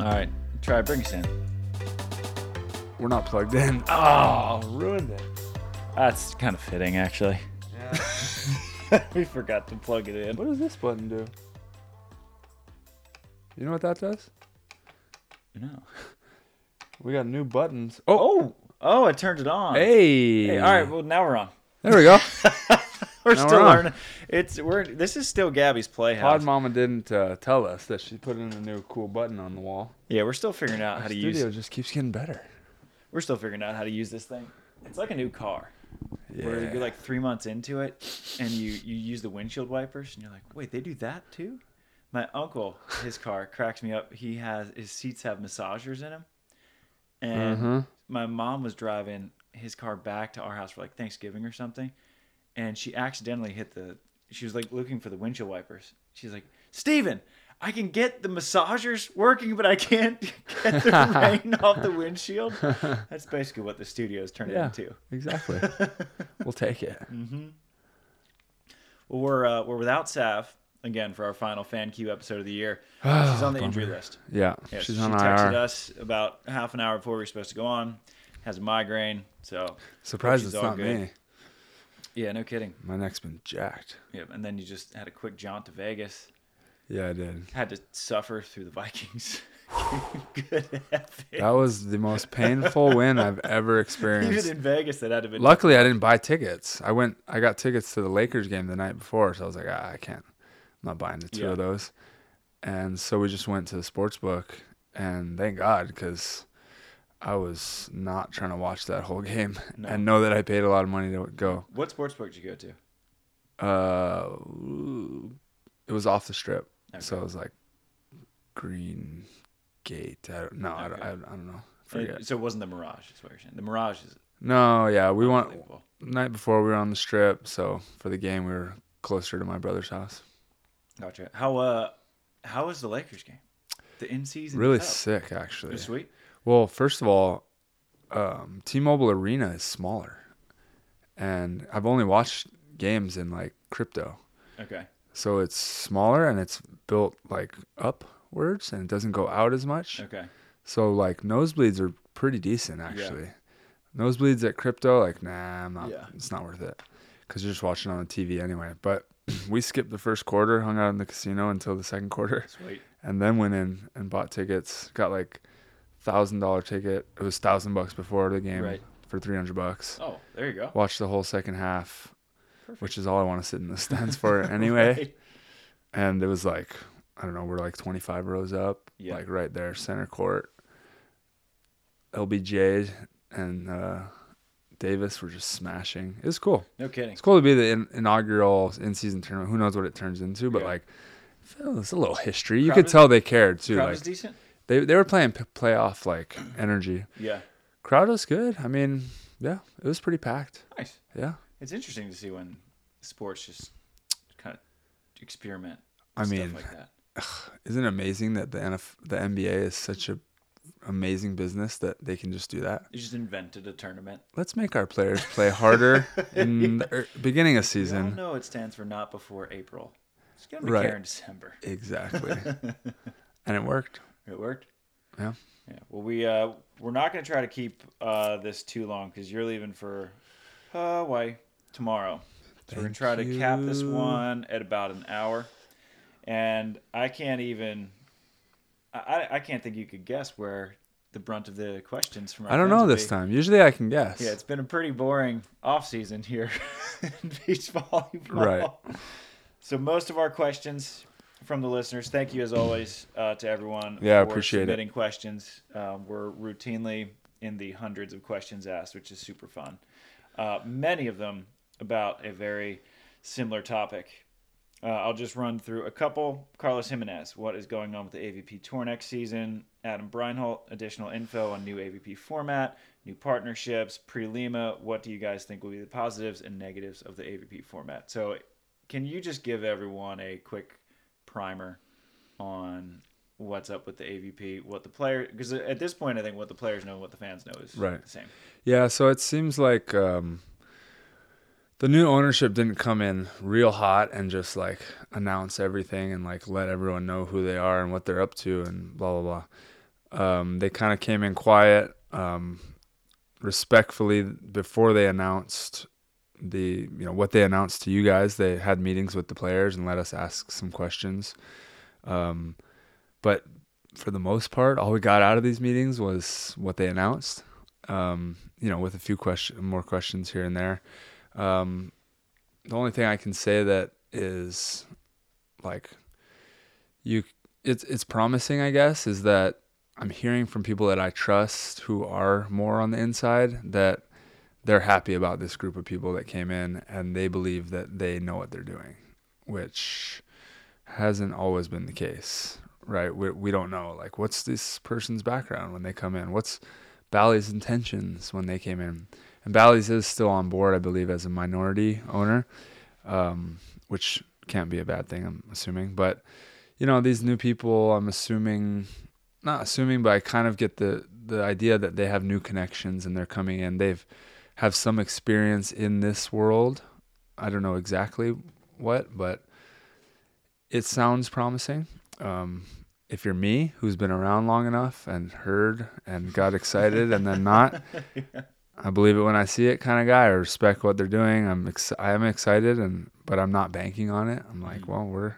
All right, Tri bring us in. We're not plugged in. Oh, oh, ruined it. That's kind of fitting, actually. Yeah. we forgot to plug it in. what does this button do? You know what that does? No. We got new buttons. Oh, Oh, oh, it turned it on. hey. Hey, all right. Well, now we're on. There we go. We're Now still we're learning. It's we're. This is still Gabby's playhouse. Pod. Mama didn't uh, tell us that she put in a new cool button on the wall. Yeah, we're still figuring out how to studio use. just keeps getting better. We're still figuring out how to use this thing. It's like a new car. Where Yeah. you're like three months into it, and you you use the windshield wipers, and you're like, wait, they do that too? My uncle, his car cracks me up. He has his seats have massagers in them, and Mhm. my mom was driving his car back to our house for like Thanksgiving or something, and she accidentally hit the. She was like looking for the windshield wipers. She's like, Steven, I can get the massagers working, but I can't get the rain off the windshield. That's basically what the studio has turned Yeah. into. Exactly. we'll take it. Well, we're uh, we're without Sav again for our final fan Q episode of the year. She's on the injury list. Yeah, Yes, she's she on texted IR. us about half an hour before we were supposed to go on. Has a migraine, so Surprised it's not good. me. Yeah, no kidding. My neck's been jacked. Yeah, and then you just had a quick jaunt to Vegas. Yeah, I did. Had to suffer through the Vikings. Good. That was the most painful win I've ever experienced. Even in Vegas, that had to be. Luckily, I didn't buy tickets. I went. I got tickets to the Lakers game the night before, so I was like, ah, I can't. I'm not buying the two Yeah. of those. And so we just went to the sports book, and thank God, because I was not trying to watch that whole game No. and know that I paid a lot of money to go. What sports book did you go to? Uh, it was off the strip, so Okay. it was like Green Gate. I don't, no, I, don't, I, don't know. Forget. So it wasn't the Mirage. Is what you're saying. The Mirage is No, yeah, we went night before we were on the strip, so for the game we were closer to my brother's house. Gotcha. How uh, how was the Lakers game? The in season. Really sick, It actually. was sweet. Well, first of all, um, T-Mobile Arena is smaller, and I've only watched games in like crypto, Okay. so it's smaller and it's built like upwards and it doesn't go out as much. Okay. So like nosebleeds are pretty decent actually. Nosebleeds at crypto, like nah, I'm not. Yeah. It's not worth it because you're just watching on the TV anyway. But we skipped the first quarter, hung out in the casino until the second quarter, Sweet. and then went in and bought tickets. Got like thousand dollar ticket. It was thousand bucks before the game Right. for three hundred bucks. Oh, there you go. Watched the whole second half, Perfect. which is all I want to sit in the stands for anyway. Right. And it was like I don't know, we're like twenty five rows up, Yeah. like right there, center court. LBJ and uh, Davis were just smashing. It was cool. No kidding. It's cool to be the in- inaugural in-season tournament. Who knows what it turns into, but Yeah. like, it's a little history. You Crowd could was- tell they cared too. Crowd like was decent. They they were playing p- playoff like energy. Yeah. Crowd was good. I mean, yeah, it was pretty packed. Nice. Yeah, It's interesting to see when sports just kind of experiment. I mean, stuff like that. isn't it amazing that the NF- the NBA is such a amazing business that they can just do that? They just invented a tournament. Let's make our players play harder in the er, beginning of season. No, it stands for not before April. Get them to Right. care in December. Exactly, and it worked. It worked. Yeah. Yeah. Well, we uh, we're not going to try to keep uh, this too long because you're leaving for Hawaii tomorrow. So we're going to try to cap this one at about an hour, and I can't even. I, I- I can't think you could guess where the brunt of the questions from. I don't know this time. Usually I can guess. Yeah, it's been a pretty boring off season here in beach volleyball. Right. So most of our questions from the listeners. Thank you as always uh, to everyone. Yeah, for appreciate it. submitting questions. Um, we're routinely in the hundreds of questions asked, which is super fun. Uh, many of them about a very similar topic. Uh, I'll just run through a couple. Carlos Jimenez, what is going on with the AVP Tour next season? Adam Breinholt, additional info on new AVP format, new partnerships, pre Lima. What do you guys think will be the positives and negatives of the AVP format? So, can you just give everyone a quick primer on what's up with the AVP, what the player? Because at this point, I think what the players know, what the fans know is Right. the same. Yeah, so it seems like um, the new ownership didn't come in real hot and just like announce everything and like let everyone know who they are and what they're up to and blah blah blah Um, they kind of came in quiet, um, respectfully before they announced the you know what they announced to you guys. They had meetings with the players and let us ask some questions. Um, but for the most part, all we got out of these meetings was what they announced. Um, you know, with a few question, more questions here and there. Um, the only thing I can say that is like you, it's it's promising, I guess, is that I'm hearing from people that I trust who are more on the inside that they're happy about this group of people that came in and they believe that they know what they're doing, which hasn't always been the case, right? We, we don't know, like, what's this person's background when they come in? What's Bally's intentions when they came in? And Bally's is still on board, I believe, as a minority owner, um, which can't be a bad thing, I'm assuming. But, you know, these new people, I'm assuming, not assuming, but I kind of get the, the idea that they have new connections and they're coming in. They've, have some experience in this world. I don't know exactly what, but it sounds promising. Um, if you're me, who's been around long enough and heard and got excited and then not, yeah. I believe it when I see it kind of guy. I respect what they're doing. I'm ex- I am excited and but I'm not banking on it. I'm like, mm. well, we're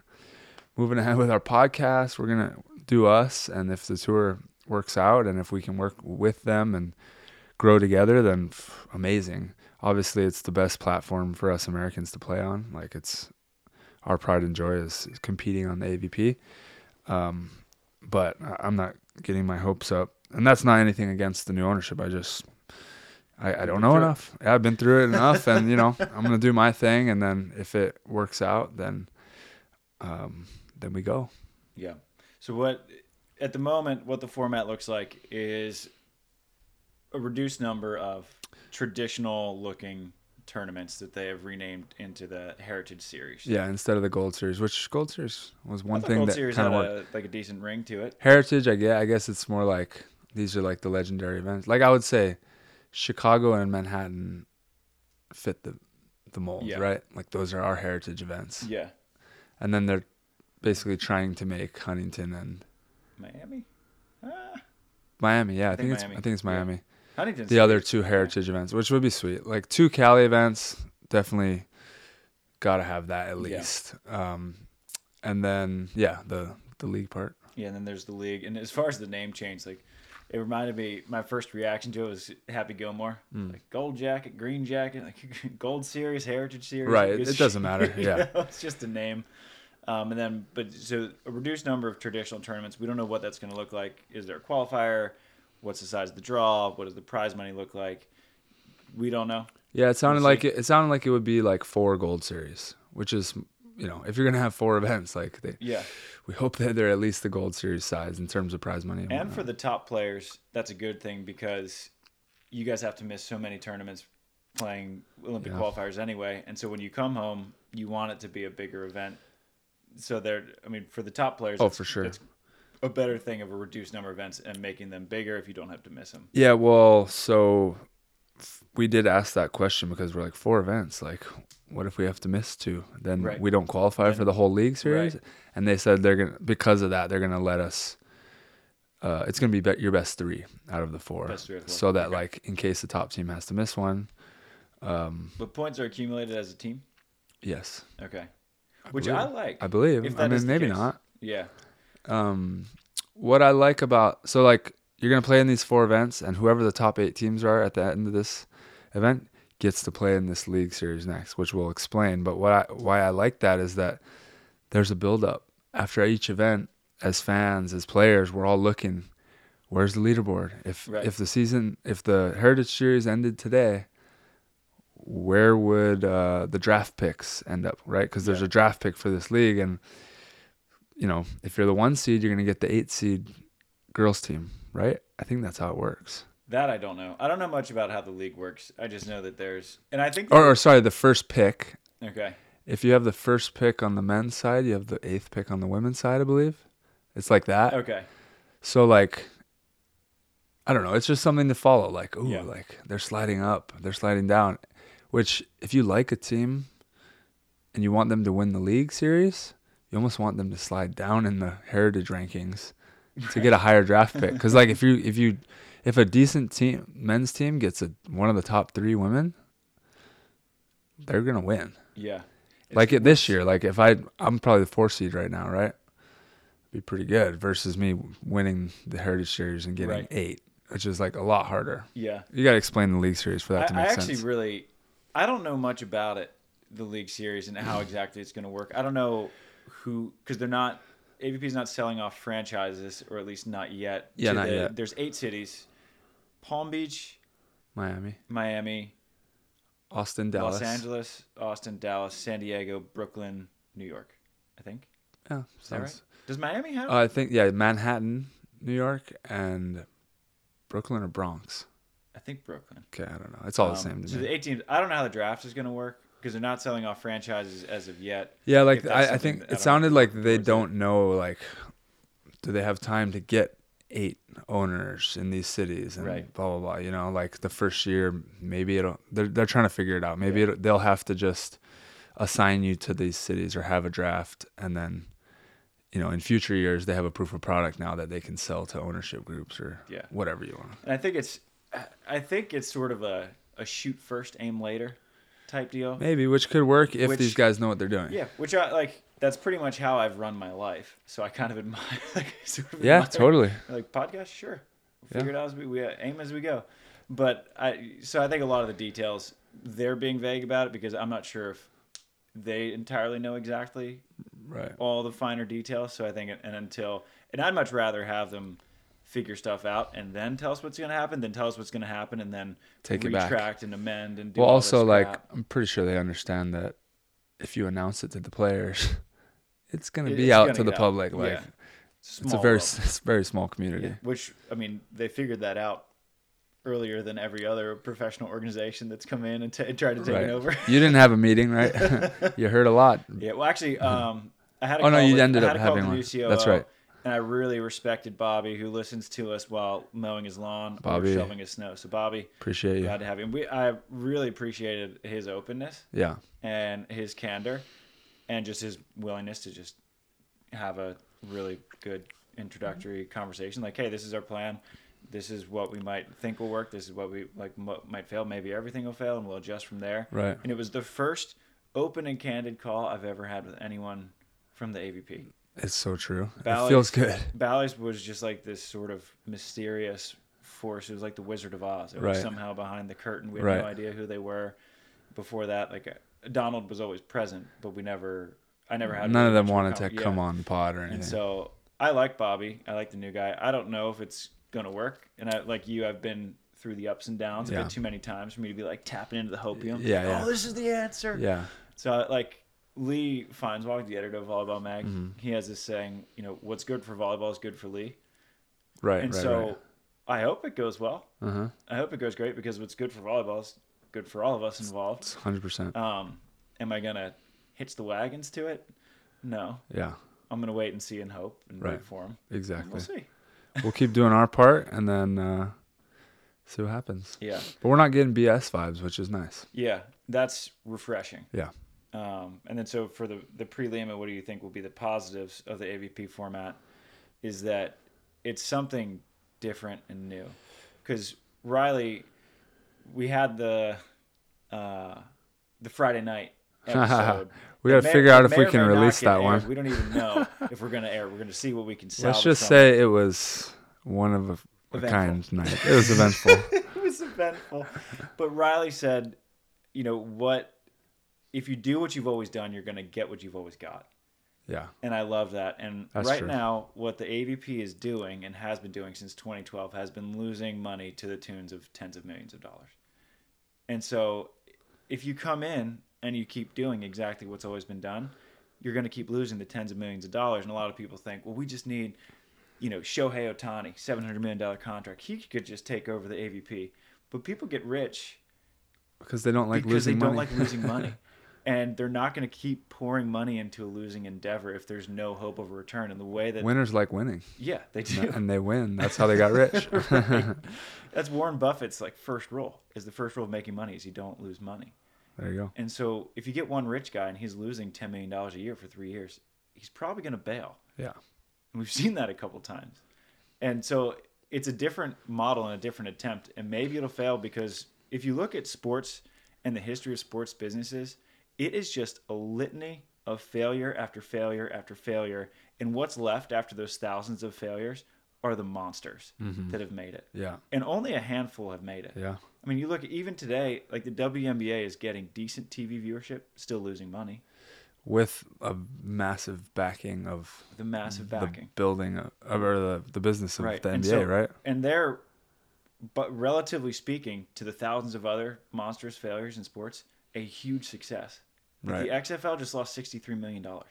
moving ahead with our podcast. We're gonna do us, and if the tour works out and if we can work with them and grow together, then amazing. Obviously, it's the best platform for us Americans to play on. Like it's our pride and joy is, is competing on the AVP. Um, but I'm not getting my hopes up, and that's not anything against the new ownership. I just I, I don't know enough. Yeah, I've been through it enough, and you know I'm gonna do my thing, and then if it works out, then um, then we go. Yeah. So what at the moment, what the format looks like is a reduced number of traditional looking tournaments that they have renamed into the Heritage Series. Yeah, instead of the Gold Series, which Gold Series was one thing Gold that Series kind had of a, like a decent ring to it. Heritage, I guess, I guess it's more like these are like the legendary events. Like I would say, Chicago and Manhattan fit the the mold, yeah. right? Like those are our heritage events. Yeah. And then they're basically trying to make Huntington and Miami. Ah. Miami, yeah, I, I think, think, it's I think it's Miami. Yeah. The other two heritage yeah. events, which would be sweet. Like two Cali events, definitely got to have that at least. Yeah. Um, and then yeah, the the league part. Yeah, and then there's the league. And as far as the name change, like it reminded me. My first reaction to it was Happy Gilmore, mm. like gold jacket, green jacket, like gold series, heritage series. Right. It, doesn't matter. Yeah, know, it's just a name. Um, and then, but so a reduced number of traditional tournaments. We don't know what that's going to look like. Is there a qualifier? What's the size of the draw? What does the prize money look like? We don't know. Yeah, it sounded we'll like it, it sounded like it would be like four gold series, which is you know if you're gonna have four events, like they, yeah, we hope that they're at least the gold series size in terms of prize money. And, and for the top players, that's a good thing because you guys have to miss so many tournaments playing Olympic yeah. qualifiers anyway, and so when you come home, you want it to be a bigger event. So they're, I mean, for the top players, oh for sure, a better thing of a reduced number of events and making them bigger if you don't have to miss them. Yeah, well, so we did ask that question because we're like four events. Like, what if we have to miss two? Then right. we don't qualify for the whole league series. Right. And they said they're gonna because of that they're gonna let us. Uh, it's gonna be, be your best three out of the four, of the so that okay. like in case the top team has to miss one. Um, but points are accumulated as a team. Yes. Okay. I Which believe. I like. I believe. I mean, maybe not. Yeah. Um, what I like about so like you're gonna play in these four events, and whoever the top eight teams are at the end of this event gets to play in this league series next, which we'll explain. But what I why I like that is that there's a build up after each event. As fans, as players, we're all looking. Where's the leaderboard? If right. if the season, if the Heritage Series ended today, where would uh, the draft picks end up? Right, because there's yeah. a draft pick for this league, and you know, if you're the one seed, you're going to get the eight seed girls team, right? I think that's how it works. That I don't know. I don't know much about how the league works. I just know that there's, and I think, or, or sorry, the first pick. Okay. If you have the first pick on the men's side, you have the eighth pick on the women's side, I believe. It's like that. Okay. So like, I don't know. It's just something to follow. Like, ooh, yeah. like they're sliding up, they're sliding down. Which, if you like a team, and you want them to win the league series, you almost want them to slide down in the heritage rankings to get a higher draft pick. Because like if you if you if a decent team men's team gets a one of the top three women, they're gonna win. Yeah. like it this year. Like if I I'm probably the four seed right now, right? Be pretty good versus me winning the Heritage Series and getting Right. eight, which is like a lot harder. Yeah. You got to explain the League Series for that I, to make sense. I actually sense. really, I don't know much about it, the League Series and how exactly it's going to work. I don't know who, because they're not, AVP is not selling off franchises, or at least not yet. Yeah, not the- yet. There's eight cities Palm Beach, Miami, Miami, Austin, Dallas. Los Angeles, Austin, Dallas, San Diego, Brooklyn, New York, I think. Yeah, Is that right? Does Miami have? Uh, I think yeah, Manhattan, New York, and Brooklyn or Bronx. I think Brooklyn. Okay, I don't know. It's all Um, the same So me. the 18. I don't know how the draft is going to work because they're not selling off franchises as of yet. Yeah, like I, I think it sounded like they don't know like do they have time to get eight owners in these cities and Right. blah blah blah. You know, like the first year maybe it'll they're they're trying to figure it out. Maybe Yeah. it'll, they'll have to just assign you to these cities or have a draft and then you know in future years they have a proof of product now that they can sell to ownership groups or Yeah. whatever you want. And I think it's, I think it's sort of a, a shoot first, aim later type deal. Maybe which could work if Which- these guys know what they're doing. Yeah, which I like. That's pretty much how I've run my life. So I kind of admire. Like, sort of Yeah, admire- totally. Like podcast, sure. We'll Yeah. figure it out as we, we uh, aim as we go. But I, so I think a lot of the details they're being vague about it because I'm not sure if they entirely know exactly Right. all the finer details. So I think, and until, and I'd much rather have them figure stuff out and then tell us what's going to happen then tell us what's going to happen and then Take it back. retract and amend and do Well, also like crap. I'm pretty sure they understand that if you announce it to the players, it's gonna It- be it's out gonna the out. public. Like Yeah. it's a very it's a very small community. Yeah, which I mean, they figured that out earlier than every other professional organization that's come in and t- tried to take Right. it over. You didn't have a meeting, right? you heard a lot. yeah, well, actually, um, I had a Oh, no, you with, ended up had a call having one. That's right. And I really respected Bobby, who listens to us while mowing his lawn Bobby. or shoveling his snow. So, Bobby, Appreciate you. glad to have him. We, I really appreciated his openness Yeah. and his candor, and just his willingness to just have a really good introductory conversation. Like, hey, this is our plan. This is what we might think will work. This is what we like mo- might fail. Maybe everything will fail, and we'll adjust from there. Right. And it was the first open and candid call I've ever had with anyone from the AVP. It's so true. it feels good. Bally's was just like this sort of mysterious force. It was like the Wizard of Oz. It was Right. somehow behind the curtain. We had Right. no idea who they were. Before that, like uh, Donald was always present, but we never. I never had. None of them a wanted to come yeah. on the pod or anything. And so I like Bobby. I like the new guy. I don't know if it's gonna work. And I like you. I've been through the ups and downs a Yeah. bit too many times for me to be like tapping into the hopium. Yeah, yeah. Oh, this is the answer. yeah. So like Lee Feinswog, the editor of Volleyball Mag, Mm-hmm. he has this saying, you know, what's good for volleyball is good for Lee. Right. And right. so right. I hope it goes well. Uh-huh. I hope it goes great because what's good for volleyball is good for all of us involved. It's hundred percent. Um, am I gonna hitch the wagons to it? No. Yeah. I'm gonna wait and see and hope and Right. wait for him. Exactly. We'll see. we'll keep doing our part and then uh, see what happens. Yeah. But we're not getting BS vibes, which is nice. Yeah. That's refreshing. Yeah. Um, and then so for the the prelim, and what do you think will be the positives of the AVP format? Is that it's something different and new, because Riley, we had the uh, the Friday night episode. We got to figure out if we can release that aired. one. We don't even know if we're gonna air. We're gonna see what we can. Sell. Let's just say it was one of a, a kind night. It was eventful. it was eventful. But Riley said, you know what? If you do what you've always done, you're gonna get what you've always got. yeah. and I love that. And That's right true. now, what the AVP is doing and has been doing since 2012 has been losing money to the tunes of tens of millions of dollars. And so, if you come in and you keep doing exactly what's always been done, you're going to keep losing the tens of millions of dollars. And a lot of people think, well, we just need, you know, Shohei Ohtani, $700 million contract. He could just take over the AVP. But people get rich Because they don't like losing money. because they losing don't like losing money. And they're not going to keep pouring money into a losing endeavor if there's no hope of a return. And the way that, Winners like winning. yeah, they do. and they win. That's how they got rich. That's Warren Buffett's like first rule is the first rule of making money is you don't lose money. there you go. And so if you get one rich guy and he's losing ten million dollars a year for three years, he's probably going to bail. Yeah. And we've seen that a couple times. And so it's a different model and a different attempt. And maybe it'll fail because if you look at sports and the history of sports businesses, it is just a litany of failure after failure after failure. And what's left after those thousands of failures are the monsters mm-hmm. that have made it. Yeah. And only a handful have made it. Yeah. I mean, you look even today, like the WNBA is getting decent TV viewership, still losing money. With a massive backing of The massive the backing. building of, or the, the business of right. the and NBA, so- right? And they're, but relatively speaking, to the thousands of other monstrous failures in sports, a huge success. Right. The XFL just lost sixty-three million dollars.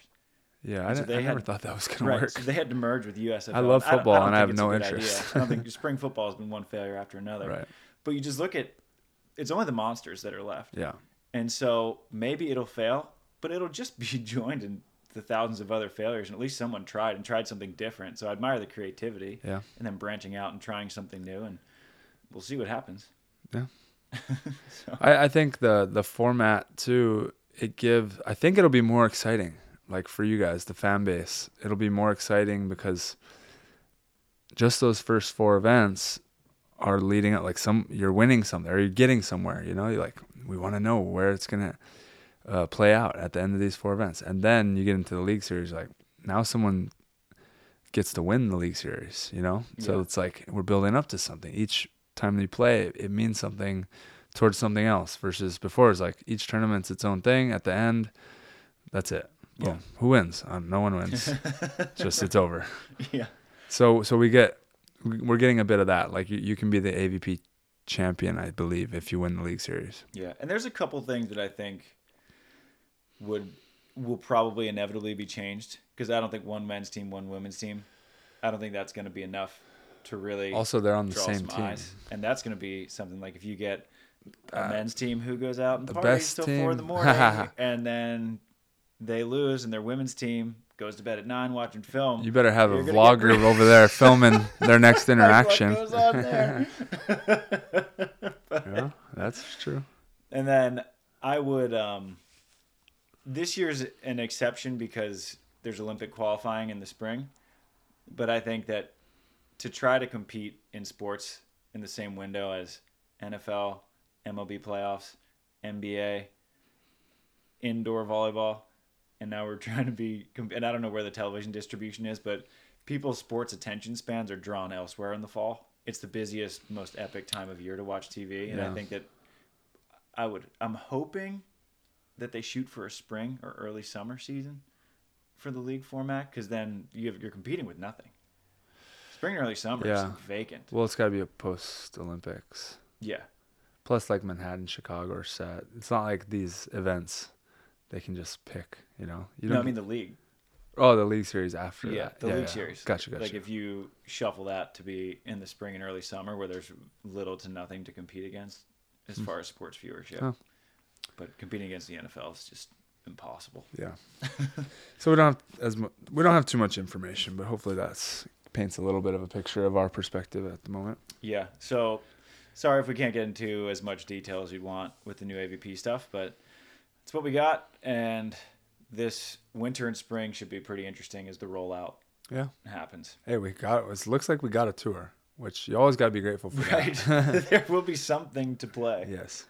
Yeah, I, so they I never thought that was gonna work. So they had to merge with USFL. I love don't- football don't and I have no interest. I don't think spring football has been one failure after another. Right. But you just look at, it's only the monsters that are left. Yeah. And so maybe it'll fail, but it'll just be joined in the thousands of other failures. And at least someone tried and tried something different. So I admire the creativity. Yeah. And then branching out and trying something new. And we'll see what happens. Yeah. I, I think the the format too, it give I think it'll be more exciting. Like for you guys, the fan base. It'll be more exciting because just those first four events are leading up like some you're winning something or you're getting somewhere, you know? You're like we want to know where it's gonna uh, play out at the end of these four events. And then you get into the league series, like now someone gets to win the league series, you know? So Yeah. it's like we're building up to something. Each time you play, it means something towards something else versus before it's like each tournament's its own thing. At the end, that's it. Boom. Yeah. Who wins? Um, no one wins. Just it's over. yeah. So so we get we're getting a bit of that. Like you, you can be the AVP champion, I believe, if you win the league series. Yeah. And there's a couple things that I think would will probably inevitably be changed because I don't think one men's team, one women's team. I don't think that's going to be enough to really Also, they're on the same team. eyes. And that's going to be something like if you get a Uh, men's team who goes out and the parties best till four in the morning, and then they lose, and their women's team goes to bed at nine watching film. You better have a vlogger get- over there filming their next interaction. What goes on there? yeah, that's true. And then I would um this year's an exception because there's Olympic qualifying in the spring. But I think that to try to compete in sports in the same window as NFL, MLB playoffs, NBA, indoor volleyball, and now we're trying to be and I don't know where the television distribution is, but people's sports attention spans are drawn elsewhere in the fall. It's the busiest, most epic time of year to watch TV, and I think that I would. I'm hoping that they shoot for a spring or early summer season for the league format, because then you have, you're competing with nothing. Spring and early summer Yeah. is vacant. Well, it's got to be a post Olympics. Yeah, Plus, like Manhattan, Chicago are set. It's not like these events they can just pick. You know, you no, don't. I mean the league. oh, the league series after Yeah, that. the yeah, league yeah. series. Gotcha, gotcha. Like if you shuffle that to be in the spring and early summer, where there's little to nothing to compete against as hmm. far as sports viewership. Oh. But competing against the NFL is just impossible. Yeah. so we don't have as mu- we don't have too much information, but hopefully that's paints a little bit of a picture of our perspective at the moment. Yeah. So sorry if we can't get into as much detail as you'd want with the new AVP stuff, but it's what we got. And this winter and spring should be pretty interesting as the rollout Yeah. happens. Hey, we got it looks like we got a tour, which you always got to be grateful for. Right. there will be something to play. yes.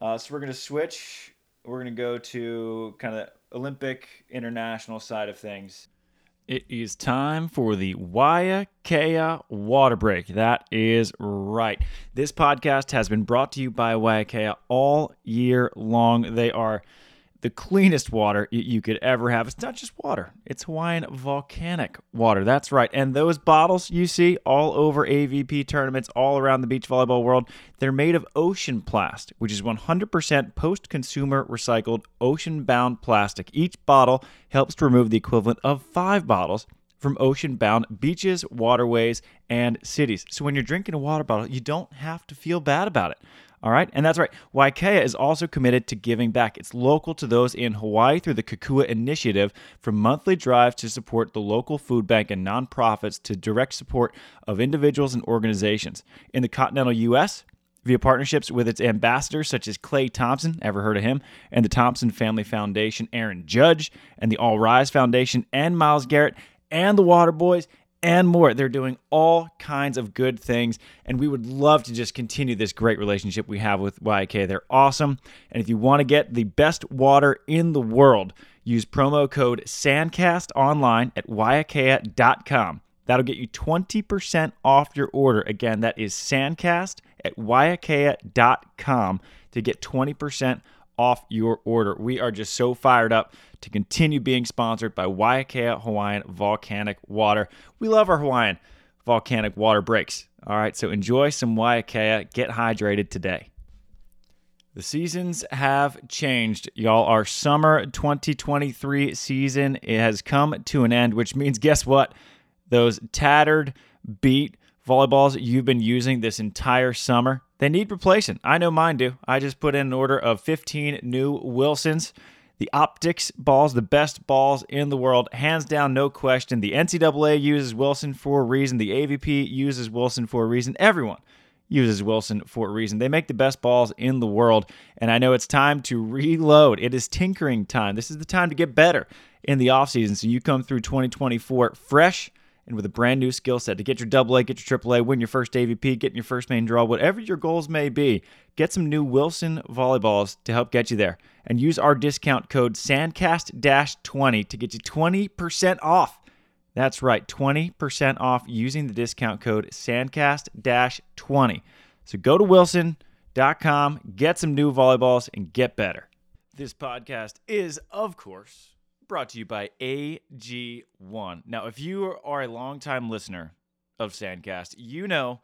Uh, so we're going to switch. We're going to go to kind of the Olympic international side of things. It is time for the Waiakea water break. That is right. This podcast has been brought to you by Waiakea all year long. They are the cleanest water you could ever have. It's not just water, it's Hawaiian volcanic water. That's right. And those bottles you see all over AVP tournaments all around the beach volleyball world, they're made of ocean plast, which is 100% post consumer recycled ocean bound plastic. Each bottle helps to remove the equivalent of five bottles from ocean bound beaches, waterways, and cities. So when you're drinking a water bottle, you don't have to feel bad about it. All right. And that's right. Waiakea is also committed to giving back. It's local to those in Hawaii through the Kokua Initiative from monthly drives to support the local food bank and nonprofits to direct support of individuals and organizations. In the continental U.S., via partnerships with its ambassadors such as Klay Thompson, ever heard of him, and the Thompson Family Foundation, Aaron Judge, and the All Rise Foundation, and Myles Garrett, and the Water Boys, and more. They're doing all kinds of good things, and we would love to just continue this great relationship we have with YK. They're awesome. And if you want to get the best water in the world, use promo code SANDCAST online at waiakea.com. That'll get you 20% off your order. Again, that is SANDCAST at waiakea.com to get 20% off your order. We are just so fired up to continue being sponsored by Waiakea Hawaiian Volcanic Water. We love our Hawaiian volcanic water breaks. All right, so enjoy some Waiakea. Get hydrated today. The seasons have changed, y'all. Our summer 2023 season it has come to an end, which means guess what? Those tattered, beat volleyballs you've been using this entire summer, they need replacing. I know mine do. I just put in an order of 15 new Wilsons. The OPTX balls, the best balls in the world, hands down, no question. The NCAA uses Wilson for a reason. The AVP uses Wilson for a reason. Everyone uses Wilson for a reason. They make the best balls in the world, and I know it's time to reload. It is tinkering time. This is the time to get better in the offseason. So you come through 2024 fresh and with a brand new skill set to get your double A, get your triple A, win your first AVP, get in your first main draw, whatever your goals may be, get some new Wilson volleyballs to help get you there. And use our discount code SANDCAST 20 to get you 20% off. That's right, 20% off using the discount code SANDCAST 20. So go to wilson.com, get some new volleyballs, and get better. This podcast is, of course, brought to you by AG1. Now, if you are a longtime listener of Sandcast, you know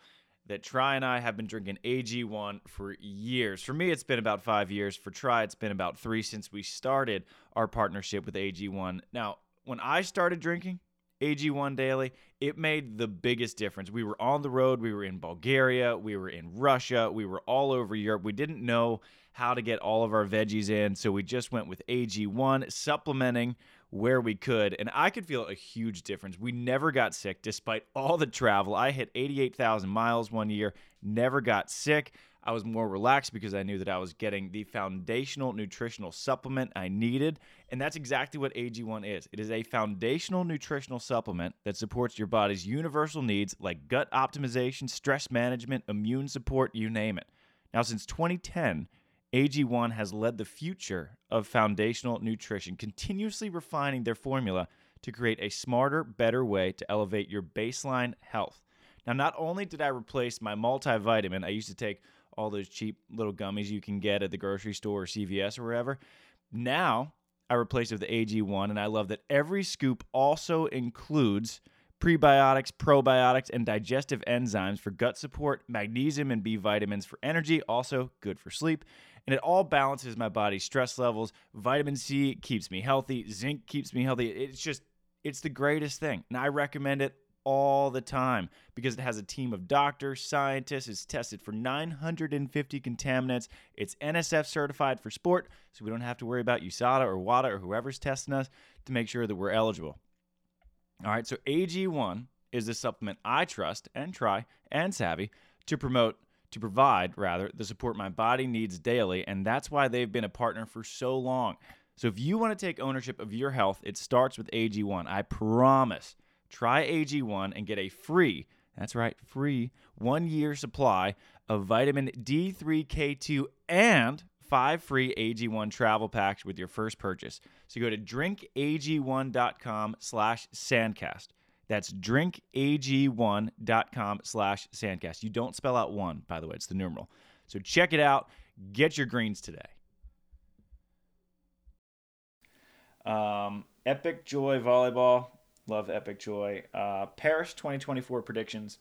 that Tri and I have been drinking AG1 for years. For me, it's been about five years. For Tri, it's been about three since we started our partnership with AG1. Now, when I started drinking AG1 daily, it made the biggest difference. We were on the road, we were in Bulgaria, we were in Russia, we were all over Europe. We didn't know how to get all of our veggies in. So we just went with AG1, supplementing where we could. And I could feel a huge difference. We never got sick despite all the travel. I hit 88,000 miles one year, never got sick. I was more relaxed because I knew that I was getting the foundational nutritional supplement I needed. And that's exactly what AG1 is it is a foundational nutritional supplement that supports your body's universal needs like gut optimization, stress management, immune support, you name it. Now, since 2010, AG1 has led the future of foundational nutrition, continuously refining their formula to create a smarter, better way to elevate your baseline health. Now, not only did I replace my multivitamin, I used to take all those cheap little gummies you can get at the grocery store or CVS or wherever. Now, I replaced it with the AG1, and I love that every scoop also includes prebiotics, probiotics, and digestive enzymes for gut support, magnesium and B vitamins for energy, also good for sleep, and it all balances my body's stress levels. Vitamin C keeps me healthy, zinc keeps me healthy. It's just, it's the greatest thing. And I recommend it all the time because it has a team of doctors, scientists, it's tested for 950 contaminants. It's NSF certified for sport, so we don't have to worry about USADA or WADA or whoever's testing us to make sure that we're eligible. All right, so AG1 is the supplement I trust and try and savvy to promote to provide rather the support my body needs daily and that's why they've been a partner for so long so if you want to take ownership of your health it starts with ag1 i promise try ag1 and get a free that's right free one year supply of vitamin d3k2 and five free ag1 travel packs with your first purchase so go to drinkag1.com slash sandcast that's drinkag1.com slash sandcast. You don't spell out one, by the way, it's the numeral. So check it out. Get your greens today. Um, Epic Joy Volleyball. Love Epic Joy. Uh, Paris 2024 predictions.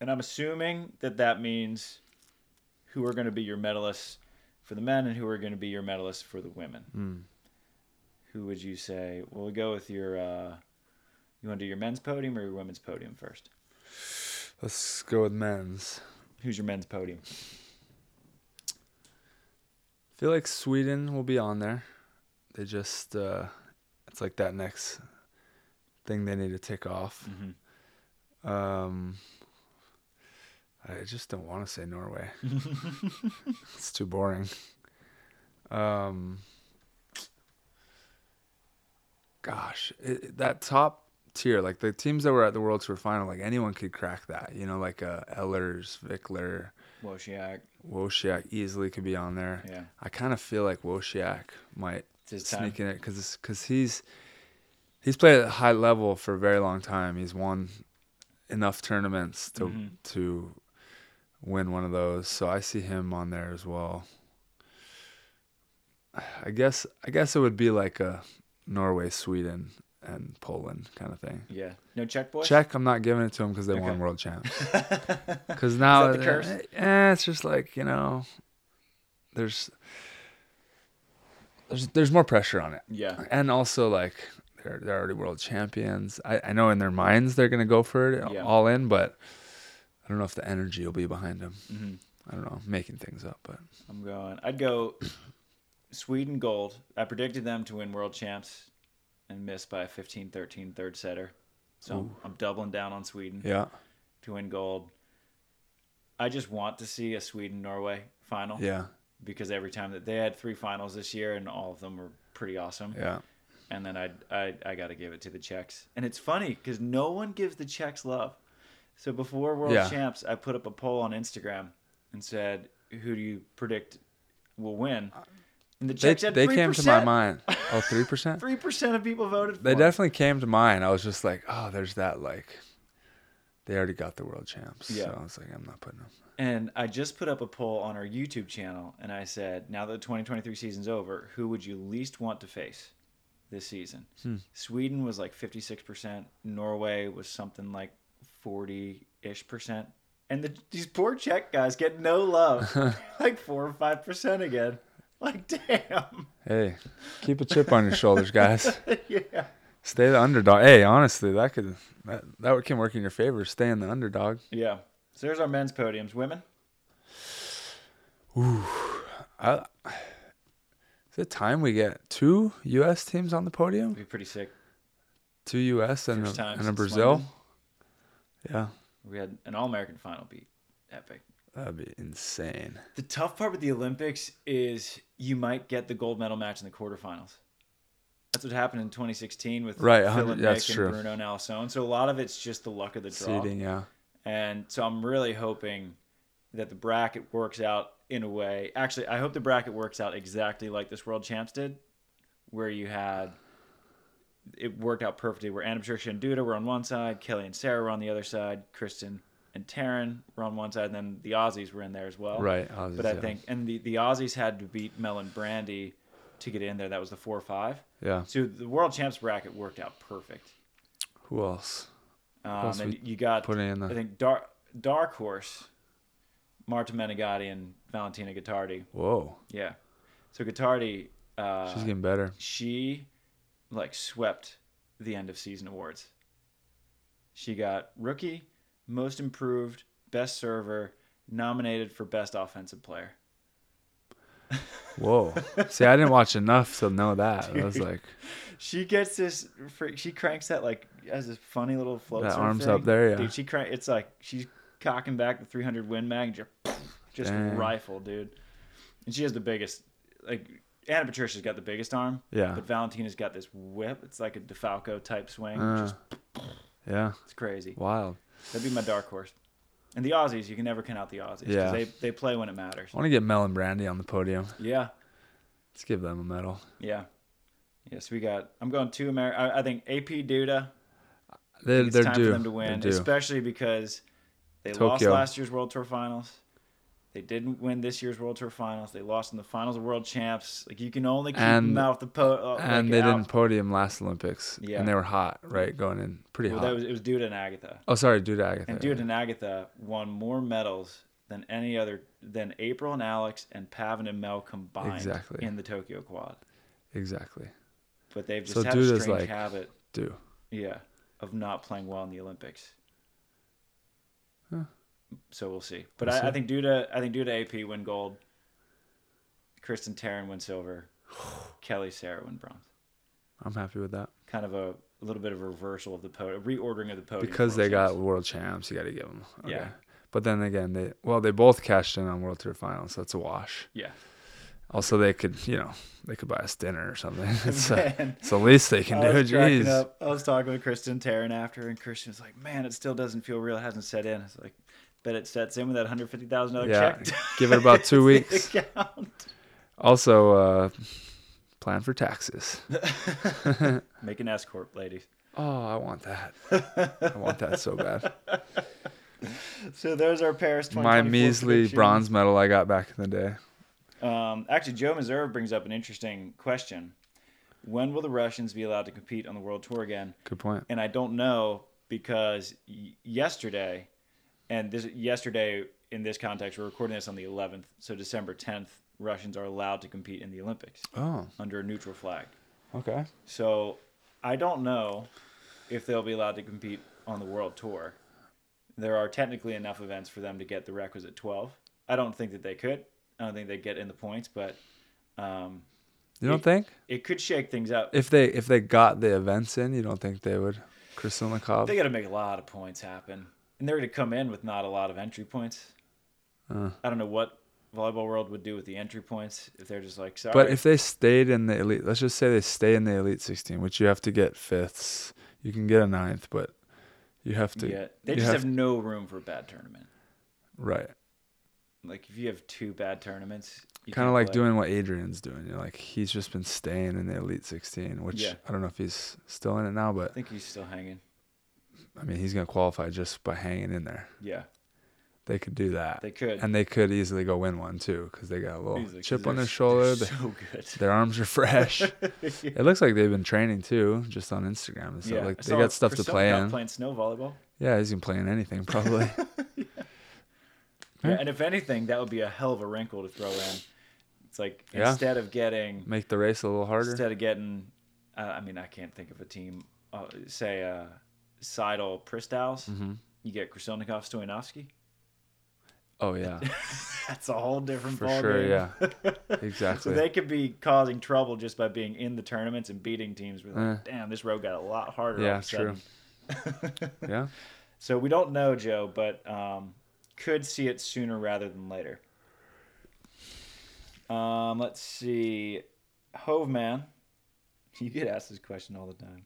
And I'm assuming that that means who are going to be your medalists for the men and who are going to be your medalists for the women. Mm. Who would you say? Well, we'll go with your. Uh, you want to do your men's podium or your women's podium first? Let's go with men's. Who's your men's podium? I feel like Sweden will be on there. They just, uh, it's like that next thing they need to tick off. Mm-hmm. Um, I just don't want to say Norway. it's too boring. Um, gosh, it, that top tier. Like the teams that were at the World Tour final, like anyone could crack that. You know, like uh, Ehlers, Wickler, Wozniak. Wozniak easily could be on there. Yeah. I kind of feel like Wozniak might his time. sneak in it because because he's he's played at a high level for a very long time. He's won enough tournaments to Mhm. to win one of those. So I see him on there as well. I guess I guess it would be like a Norway, Sweden, and Poland kind of thing. Yeah. No Czech boys? Czech, I'm not giving it to them because they won world champs. Because now, the curse? eh, it's just like you know, there's there's there's more pressure on it, Yeah. and also like they're they're already world champions. I, I know in their minds they're gonna go for it Yeah. all in, but I don't know if the energy will be behind them. hmm I don't know, making things up, but I'm going. I'd go Sweden gold. I predicted them to win world champs and miss by a 15-13 third setter. So I'm, Ooh. I'm doubling down on Sweden yeah, to win gold. I just want to see a Sweden Norway final yeah, because every time that they had three finals this year and all of them were pretty awesome. yeah. And then I I I got to give it to the Czechs. And it's funny cuz no one gives the Czechs love. So before World Yeah. Champs, I put up a poll on Instagram and said, "Who do you predict will win?" Uh, and the They, Czechs had they 3%. came to my mind. Oh, three percent. Three percent of people voted for. They him. definitely came to mind. I was just like, oh, there's that like. They already got the world champs, Yeah. so I was like, I'm not putting them. And I just put up a poll on our YouTube channel, and I said, now that the 2023 season's over, who would you least want to face this season? Hmm. Sweden was like 56%. Norway was something like 40 ish percent. And the, these poor Czech guys get no love, like four or five percent again. Like, damn. Hey, keep a chip on your shoulders, guys. yeah. Stay the underdog. Hey, honestly, that could that that can work in your favor. Stay in the underdog. Yeah. So there's our men's podiums. Women? I, is it time we get two U.S. teams on the podium? Would be pretty sick. Two U.S. and First a, and a Brazil. London. Yeah, We had an All American final beat. Epic. that'd be insane. The tough part with the Olympics is you might get the gold medal match in the quarterfinals. That's what happened in 2016 with Right, Phil and Nick true. and Bruno and Alison. So a lot of it's just the luck of the draw. Seeding, yeah. And so I'm really hoping that the bracket works out in a way. Actually, I hope the bracket works out exactly like this World Champs did, where you had it worked out perfectly. Where Ana Patricia and Duda were on one side, Kelly and Sarah were on the other side, Kristen and Taryn were on one side, and then the Aussies were in there as well. Right. Aussies, But I yeah. think, and the, the Aussies had to beat Mel and Brandie to get in there. That was the four or five. Yeah. So the World Champs bracket worked out perfect. Who else? Um, else and you got, Putting in I think, Dark, Dark Horse, Marta Menegatti, and Valentina Gottardi. Whoa, Yeah. So Gottardi, uh, she's getting better. she like swept the end of season awards. She got rookie, most improved, best server, nominated for best offensive player. Whoa. See, I didn't watch enough to know that. I was like, She gets this. She cranks that like as a funny little float. That arms thing. up there, yeah. Dude, she crank. It's like she's cocking back the 300 Win Mag, and just, just rifle, dude. And she has the biggest. Like Ana Patricia's got the biggest arm, yeah, but Valentina's got this whip. It's like a DeFalco type swing. Uh, just yeah, it's crazy. wild. That'd be my dark horse. And the Aussies, you can never count out the Aussies. Yeah. They they play when it matters. I want to get Mel and Brandie on the podium. Yeah. Let's give them a medal. Yeah. Yes, we got. I'm going to America. I, I think AP Duda. They, time due. for them to win, especially because they lost last year's World Tour Finals. They didn't win this year's World Tour Finals. They lost in the finals of World Champs. Like you can only keep And- them out the po- uh, and like, they out. didn't podium last Olympics. Yeah. And they were hot, right? Going in pretty Well, hot. that was it was Duda and Agatha. oh, sorry, dude, Agatha. And Duda and Agatha won more medals than any other than April and Alix and Pavan and Mel combined Exactly. in the Tokyo Quad. Exactly. But they've just So had a Duda's strange like- habit, Do. yeah, of not playing well in the Olympics. Huh. So we'll see. But We'll I, I see. think Duda, I think due to AP win gold. Kristen Taryn win silver. Kelly Sarah win bronze. I'm happy with that. Kind of a, a little bit of a reversal of the podium, reordering of the podium. Because they got world champs, you got to give them. Okay. Yeah. But then again, they well, they both cashed in on World Tour Finals. So that's a wash. Yeah. Also, they could, you know, they could buy us dinner or something. It's, uh, Man. it's the least they can I do. Jeez. up. I was talking with Kristen Taryn after, and Kristen was like, "Man, it still doesn't feel real. It hasn't set in." I was like, "Bet it sets in with that hundred fifty thousand dollar Yeah, check." give it about two weeks. Also, uh, plan for taxes. Make an S corp, ladies. Oh, I want that. I want that so bad. So there's our Paris. My measly bronze medal I got back in the day. Um, actually, Joe Meserve brings up an interesting question. When will the Russians be allowed to compete on the World Tour again? Good point. And I don't know because y- yesterday, and this yesterday in this context, we're recording this on the 11th, so December 10th, Russians are allowed to compete in the Olympics Oh, under a neutral flag. okay. So I don't know if they'll be allowed to compete on the World Tour. There are technically enough events for them to get the requisite 12. I don't think that they could. I don't think they get in the points, but um, You don't It- think it could shake things up. if they if they got the events in, you don't think they would? Krasilnikov. They got to make a lot of points happen, and they're going to come in with not a lot of entry points. Uh. I don't know what volleyball world would do with the entry points if they're just like sorry. But if they stayed in the elite, let's just say they stay in the elite 16, which you have to get fifths. You can get a ninth, but you have to. yeah, they just have have no room for a bad tournament. Right. Like if you have two bad tournaments, Kind of like play. doing what Adrian's doing. You're like he's just been staying in the elite 16, which Yeah. I don't know if he's still in it now, but I think he's still hanging. I mean he's gonna qualify just by hanging in there. Yeah, They could do that, they could. and they could easily go win one too because they got a little Easily, chip on their shoulder. they're so good. their arms are fresh. it looks like they've been training too, just on Instagram and stuff. yeah, like they got stuff to play in. Playing snow volleyball. Yeah, he's gonna play in anything probably. Yeah, Yeah. and if anything, that would be a hell of a wrinkle to throw in. It's like Yeah. instead of getting Make the race a little harder. instead of getting, uh, I mean, I can't think of a team. Uh, say uh, Seidl Pristauz, hmm you get Krasilnikov Stoyanovsky. Oh yeah, That's a whole different for ball sure. game. Yeah, exactly. so they could be causing trouble just by being in the tournaments and beating teams. We're like, Eh. damn, this road got a lot harder. Yeah, true. yeah. So we don't know, Joe, but um, could see it sooner rather than later. Um, let's see. Hove man, you get asked this question all the time.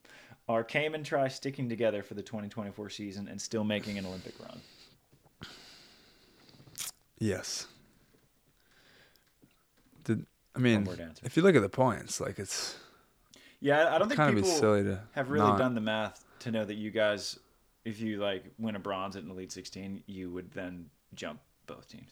Are Cayman Tri sticking together for the 2024 season and still making an Olympic run? Yes. Did I mean? One word answer. If you look at the points, like it's Yeah, I don't think kind of be people silly to have really not- done the math to know that you guys, if you like win a bronze at an Elite 16, you would then jump both teams.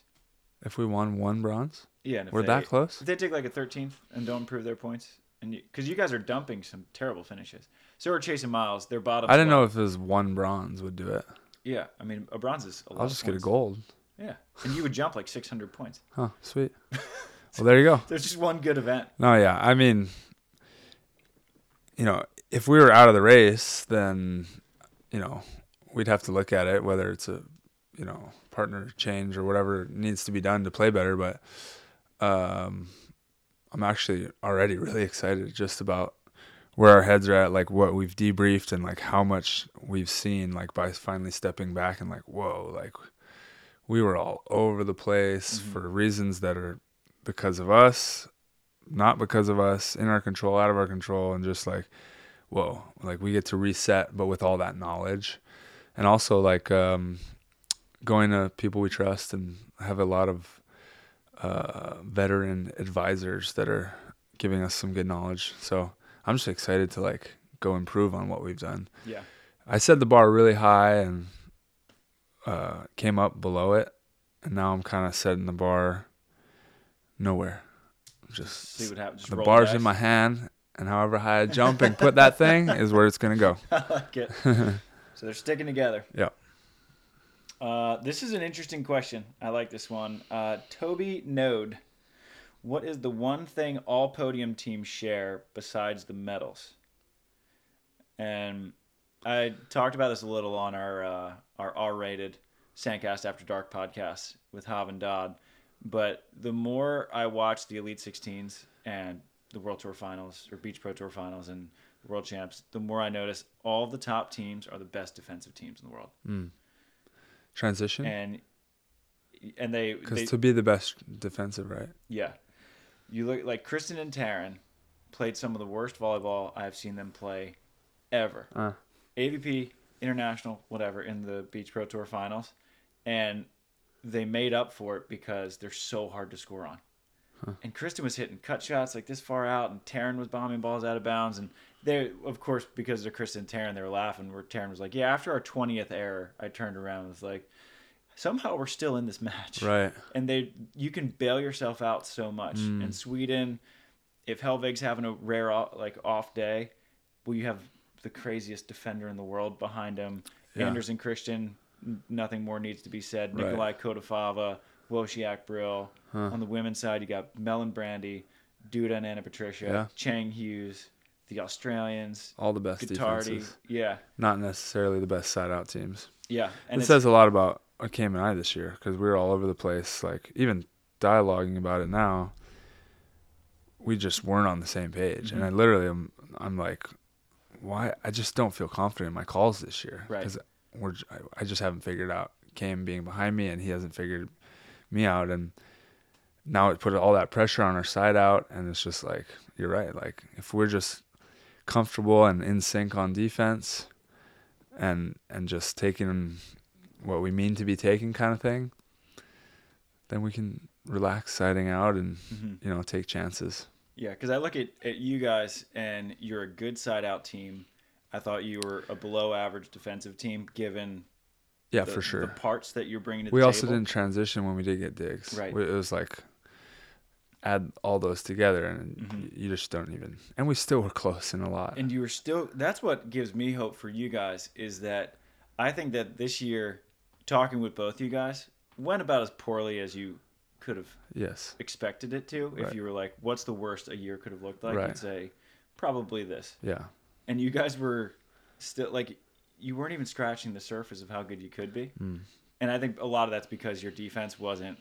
If we won one bronze, Yeah, and if we're they, that close. If they take like a 13th and don't improve their points, and because you, guys are dumping some terrible finishes, so we're chasing miles. Their bottom. I didn't know if it was one bronze would do it. Yeah, I mean a bronze is. A lot I'll just get a gold. Yeah, and you would jump like 600 points. Huh, sweet. well, there you go. There's just one good event. No, yeah. I mean, you know, if we were out of the race, then, you know, we'd have to look at it, whether it's a, you know, partner change or whatever needs to be done to play better. But um, I'm actually already really excited just about where our heads are at, like what we've debriefed and like how much we've seen, like by finally stepping back and like, whoa, like we were all over the place Mhm. for reasons that are because of us, not because of us, in our control, out of our control, and just like, whoa, like we get to reset, but with all that knowledge, and also like um, going to people we trust and have a lot of uh, veteran advisors that are giving us some good knowledge. So I'm just excited to like go improve on what we've done. Yeah, I set the bar really high and uh, came up below it, and now I'm kind of setting the bar nowhere. Just see what happens. Just the bar's in my hand, and however high I jump and put that thing is where it's gonna go. I like it. so they're sticking together. Yeah. Uh, this is an interesting question. I like this one. Uh, Toby Node, what is the one thing all podium teams share besides the medals? And I talked about this a little on our uh, our R-rated Sandcast After Dark podcast with Hav and Dodd. But the more I watch the Elite 16s and the World Tour Finals or Beach Pro Tour Finals and the World Champs, the more I notice all the top teams are the best defensive teams in the world, Mm. Transition, and and they, because to be the best defensive, right? yeah, You look like Kristen and Taryn played some of the worst volleyball I've seen them play ever. Uh, AVP, international, whatever, in the Beach Pro Tour finals, and they made up for it because they're so hard to score on. And Kristen was hitting cut shots like this far out, and Taryn was bombing balls out of bounds. And they, of course, because they're Kristen and Taryn, they were laughing. Where Taryn was like, "Yeah." After our twentieth error, I turned around and was like, "Somehow we're still in this match." right. and they you can bail yourself out so much. Mm. And Sweden, if Hellvig's having a rare like off day, well, you have the craziest defender in the world behind him. Yeah. Anders and Christian, nothing more needs to be said. Right. Nicolai Cottafava, Losiak Bryl. Huh. On the women's side, you got Melon Brandie, Duda and Ana Patricia, Yeah. Cheng Hughes, the Australians, All the best Gottardi. defenses. Yeah, Not necessarily the best side out teams. yeah. And it says a lot about Cam and I this year because we were all over the place. Like even dialoguing about it now, we just weren't on the same page. And I Mm-hmm. literally am. I'm like, why? I just don't feel confident in my calls this year Right. because we're. j- I- I just haven't figured out Cam being behind me, and he hasn't figured me out, and now it put all that pressure on our side out, and it's just like you're right. Like if we're just comfortable and in sync on defense, and and just taking what we mean to be taking kind of thing, then we can relax siding out and Mhm. you know take chances. Yeah, because I look at, at you guys and you're a good side out team. I thought you were a below average defensive team given Yeah, the, for sure. the parts that you're bringing to we also table. didn't transition when we did get digs. Right. It was like add all those together and Mhm. you just don't even. And we still were close in a lot. And you were still that's what gives me hope for you guys is that I think that this year talking with both you guys went about as poorly as you could have yes. expected it to. If Right. you were like, what's the worst a year could have looked like? Right. You'd say, probably this. Yeah. And you guys were still like you weren't even scratching the surface of how good you could be. Mm. And I think a lot of that's because your defense wasn't.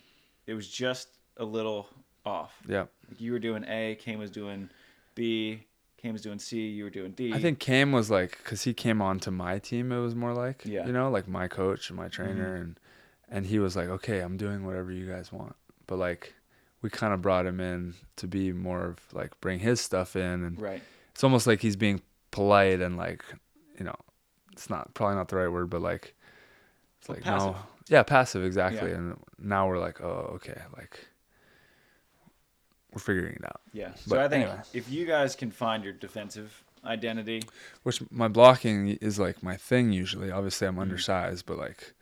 It was just a little off. Yeah. Like you were doing A, Chaim was doing B, Chaim was doing C, you were doing D. I think Cam was like, because he came on to my team. It was more like, Yeah. Mm-hmm. you know, like my coach and my trainer, and and he was like, okay, I'm doing whatever you guys want. But like, we kind of brought him in to be more of like bring his stuff in, and right. it's almost like he's being polite and like, you know, it's not probably not the right word, but like, it's like passive. no, yeah, passive exactly. Yeah. And now we're like, oh, okay, like we're figuring it out. Yeah. So I think anyway. if you guys can find your defensive identity, Which my blocking is like my thing usually. Obviously, Mm-hmm. I'm undersized, but like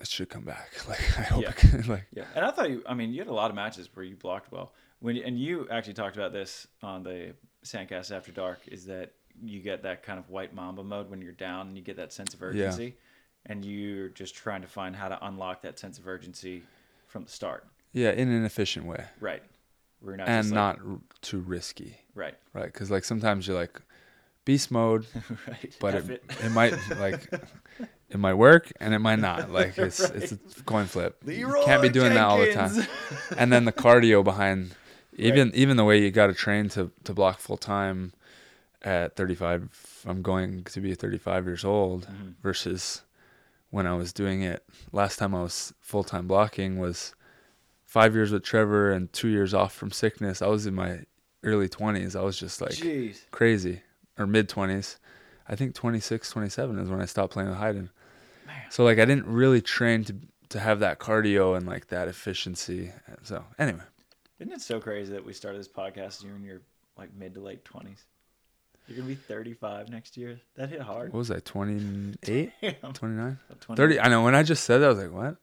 it should come back. Like I hope Yeah. it can. Like yeah. And I thought you. I mean, you had a lot of matches where you blocked well. When and you actually talked about this on the Sandcast After Dark is that you get that kind of white mamba mode when you're down and you get that sense of urgency, and you're just trying to find how to unlock that sense of urgency from the start. yeah, in an efficient way Right. We're not and like- not r- too risky, right. right? Because like sometimes you're like beast mode, right. but F it, it might like it might work and it might not. Like it's it's a coin flip. Leroy you can't be doing that all the time. And then the cardio behind even even the way you got to train to to block full time at 35 I'm going to be 35 years old Mhm. versus when I was doing it. Last time I was full time blocking was 5 years with Trevor and 2 years off from sickness. I was in my early 20s I was just like Jeez. crazy. Or mid 20s I think 26 27 is when I stopped playing with Hyden. So like I didn't really train to to have that cardio and like that efficiency. So anyway. Isn't it so crazy that we started this podcast and you're in your like mid to late twenties? You're gonna be 35 next year. That hit hard. what was I 28 29 30 I know when I just said that I was like what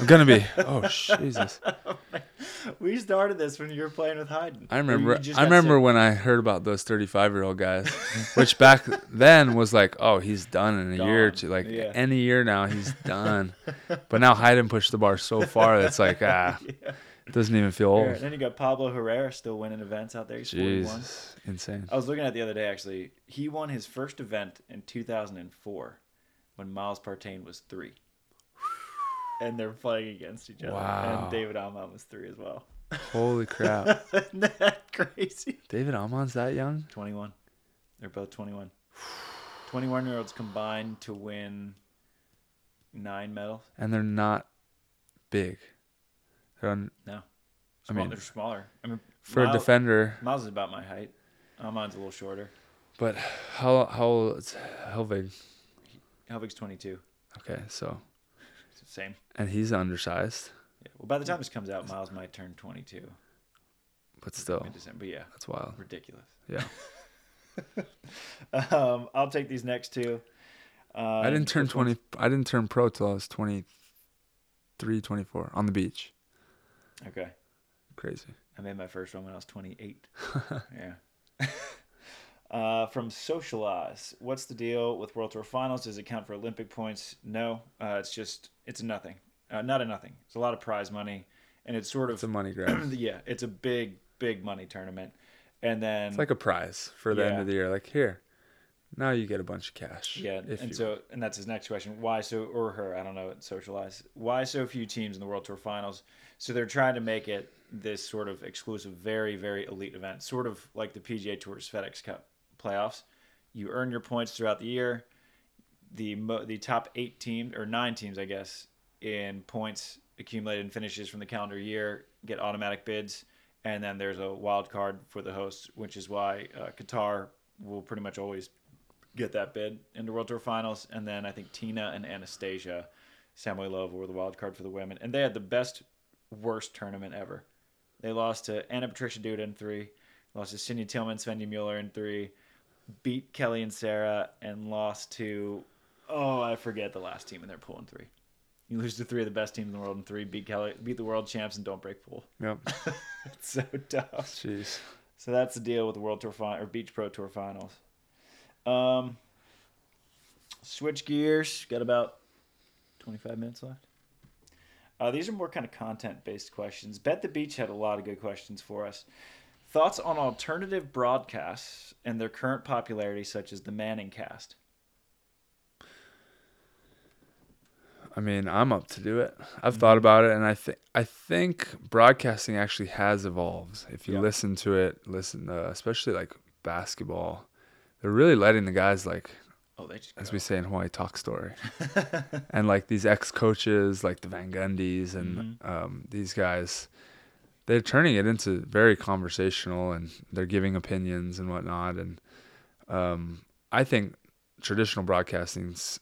I'm gonna be oh Jesus we started this when you were playing with Hyden. I remember I remember sick. when I heard about those 35 year old guys which back then was like oh he's done in a year or Gone. two like Yeah. any year now he's done but now Hyden pushed the bar so far that's like ah Yeah. It doesn't even feel old and then you got Pablo Herrera still winning events out there. He's 41. Insane I was looking at the other day actually. He won his first event in 2004 when Miles Partain was three. And they're playing against each other. Wow. And David Åhman was three as well. holy crap Isn't that crazy? David Åhman's that young 21. They're both 21. 21 year olds combined to win nine medals. and they're not big No. I mean, they're smaller. I mean, for a defender. Miles is about my height. Uh, mine's a little shorter. But how how old is Hellvig? Hellvig's 22. Okay, so same. and he's undersized, Yeah. Well, by the time this comes out, Miles might turn 22 but still, in December. But yeah, that's wild. ridiculous. Yeah, Um, I'll take these next two. Um, I didn't turn 20 I didn't turn pro till I was 23, 24 on the beach. Okay. Crazy. I made my first one when I was 28. yeah. uh, from Socialize, what's the deal with World Tour Finals? Does it count for Olympic points? No. Uh, it's just it's nothing. Uh, not a nothing. It's a lot of prize money, and it's sort It's of a money grab. yeah, it's a big big money tournament. And then It's like a prize for the end of the year. Like here, now you get a bunch of cash. Yeah, and you- so and that's his next question. Why so or her? I don't know. Socialize. Why so few teams in the World Tour Finals? So they're trying to make it this sort of exclusive, very very elite event, sort of like the PGA Tour's FedEx Cup playoffs. You earn your points throughout the year. The mo- the top eight teams or nine teams, I guess, in points accumulated and finishes from the calendar year get automatic bids, and then there's a wild card for the hosts, which is why uh, Qatar will pretty much always get that bid into World Tour Finals, and then I think Tina and Anastasia Samoilova were the wild card for the women, and they had the best worst tournament ever. They lost to Ana Patricia Duda in three, lost to Cinja Tillmann, Svenja Mueller in three, beat Kelly and Sarah, and lost to oh I forget the last team in their pool in three. You lose to three of the best teams in the world in three, beat Kelly, beat the world champs, and don't break pool. Yep. It's so tough. Jeez. So that's the deal with the World Tour fin- or Beach Pro Tour finals. Um, switch gears. Got about twenty-five minutes left. Uh, these are more kind of content-based questions. Bet the Beach had a lot of good questions for us. Thoughts on alternative broadcasts and their current popularity, such as the Manning Cast. I mean, I'm up to do it. I've thought about it, and I think I think broadcasting actually has evolved. If you Yeah. listen to it, listen, uh, especially like basketball, they're really letting the guys like, Oh, they just as go. we say in Hawaii, talk story, and like these ex coaches, like the Van Gundys, and um, these guys, they're turning it into very conversational, and they're giving opinions and whatnot. And um, I think traditional broadcasting's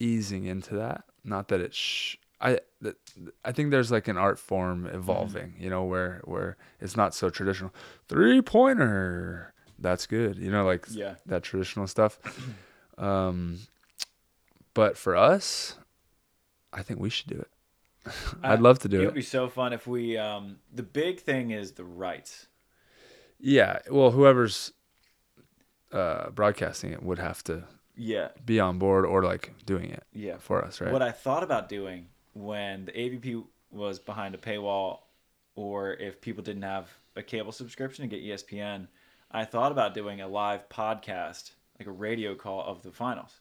easing into that. Not that it sh- I that, I think there's like an art form evolving, you know, where where it's not so traditional. Three pointer, that's good, you know, like Yeah. that traditional stuff. Um, but for us, I think we should do it. I'd love to do It it. would be so fun if we. Um, the big thing is the rights. Yeah, well, whoever's uh, broadcasting it would have to Yeah, be on board or like doing it yeah. for us, right? What I thought about doing when the AVP was behind a paywall, or if people didn't have a cable subscription to get ESPN, I thought about doing a live podcast, like a radio call of the finals.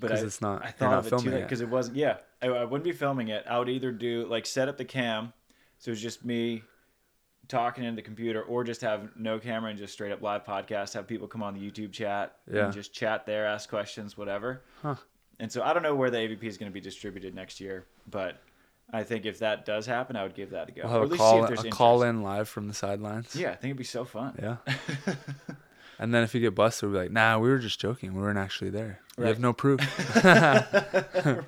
But I, it's not- I thought not of it too late it. because it wasn't. Yeah, I, I wouldn't be filming it. I would either do like set up the cam, so it's just me talking into the computer, or just have no camera and just straight up live podcast. Have people come on the YouTube chat Yeah. and just chat there, ask questions, whatever. Huh. And so I don't know where the AVP is going to be distributed next year, but I think if that does happen, I would give that a go. We'll Or have at a least call, see if a there's call interest. in live from the sidelines. Yeah, I think it'd be so fun. Yeah. and then if you get busted, we'll be like, nah, we were just joking. We weren't actually there. We Right. have no proof.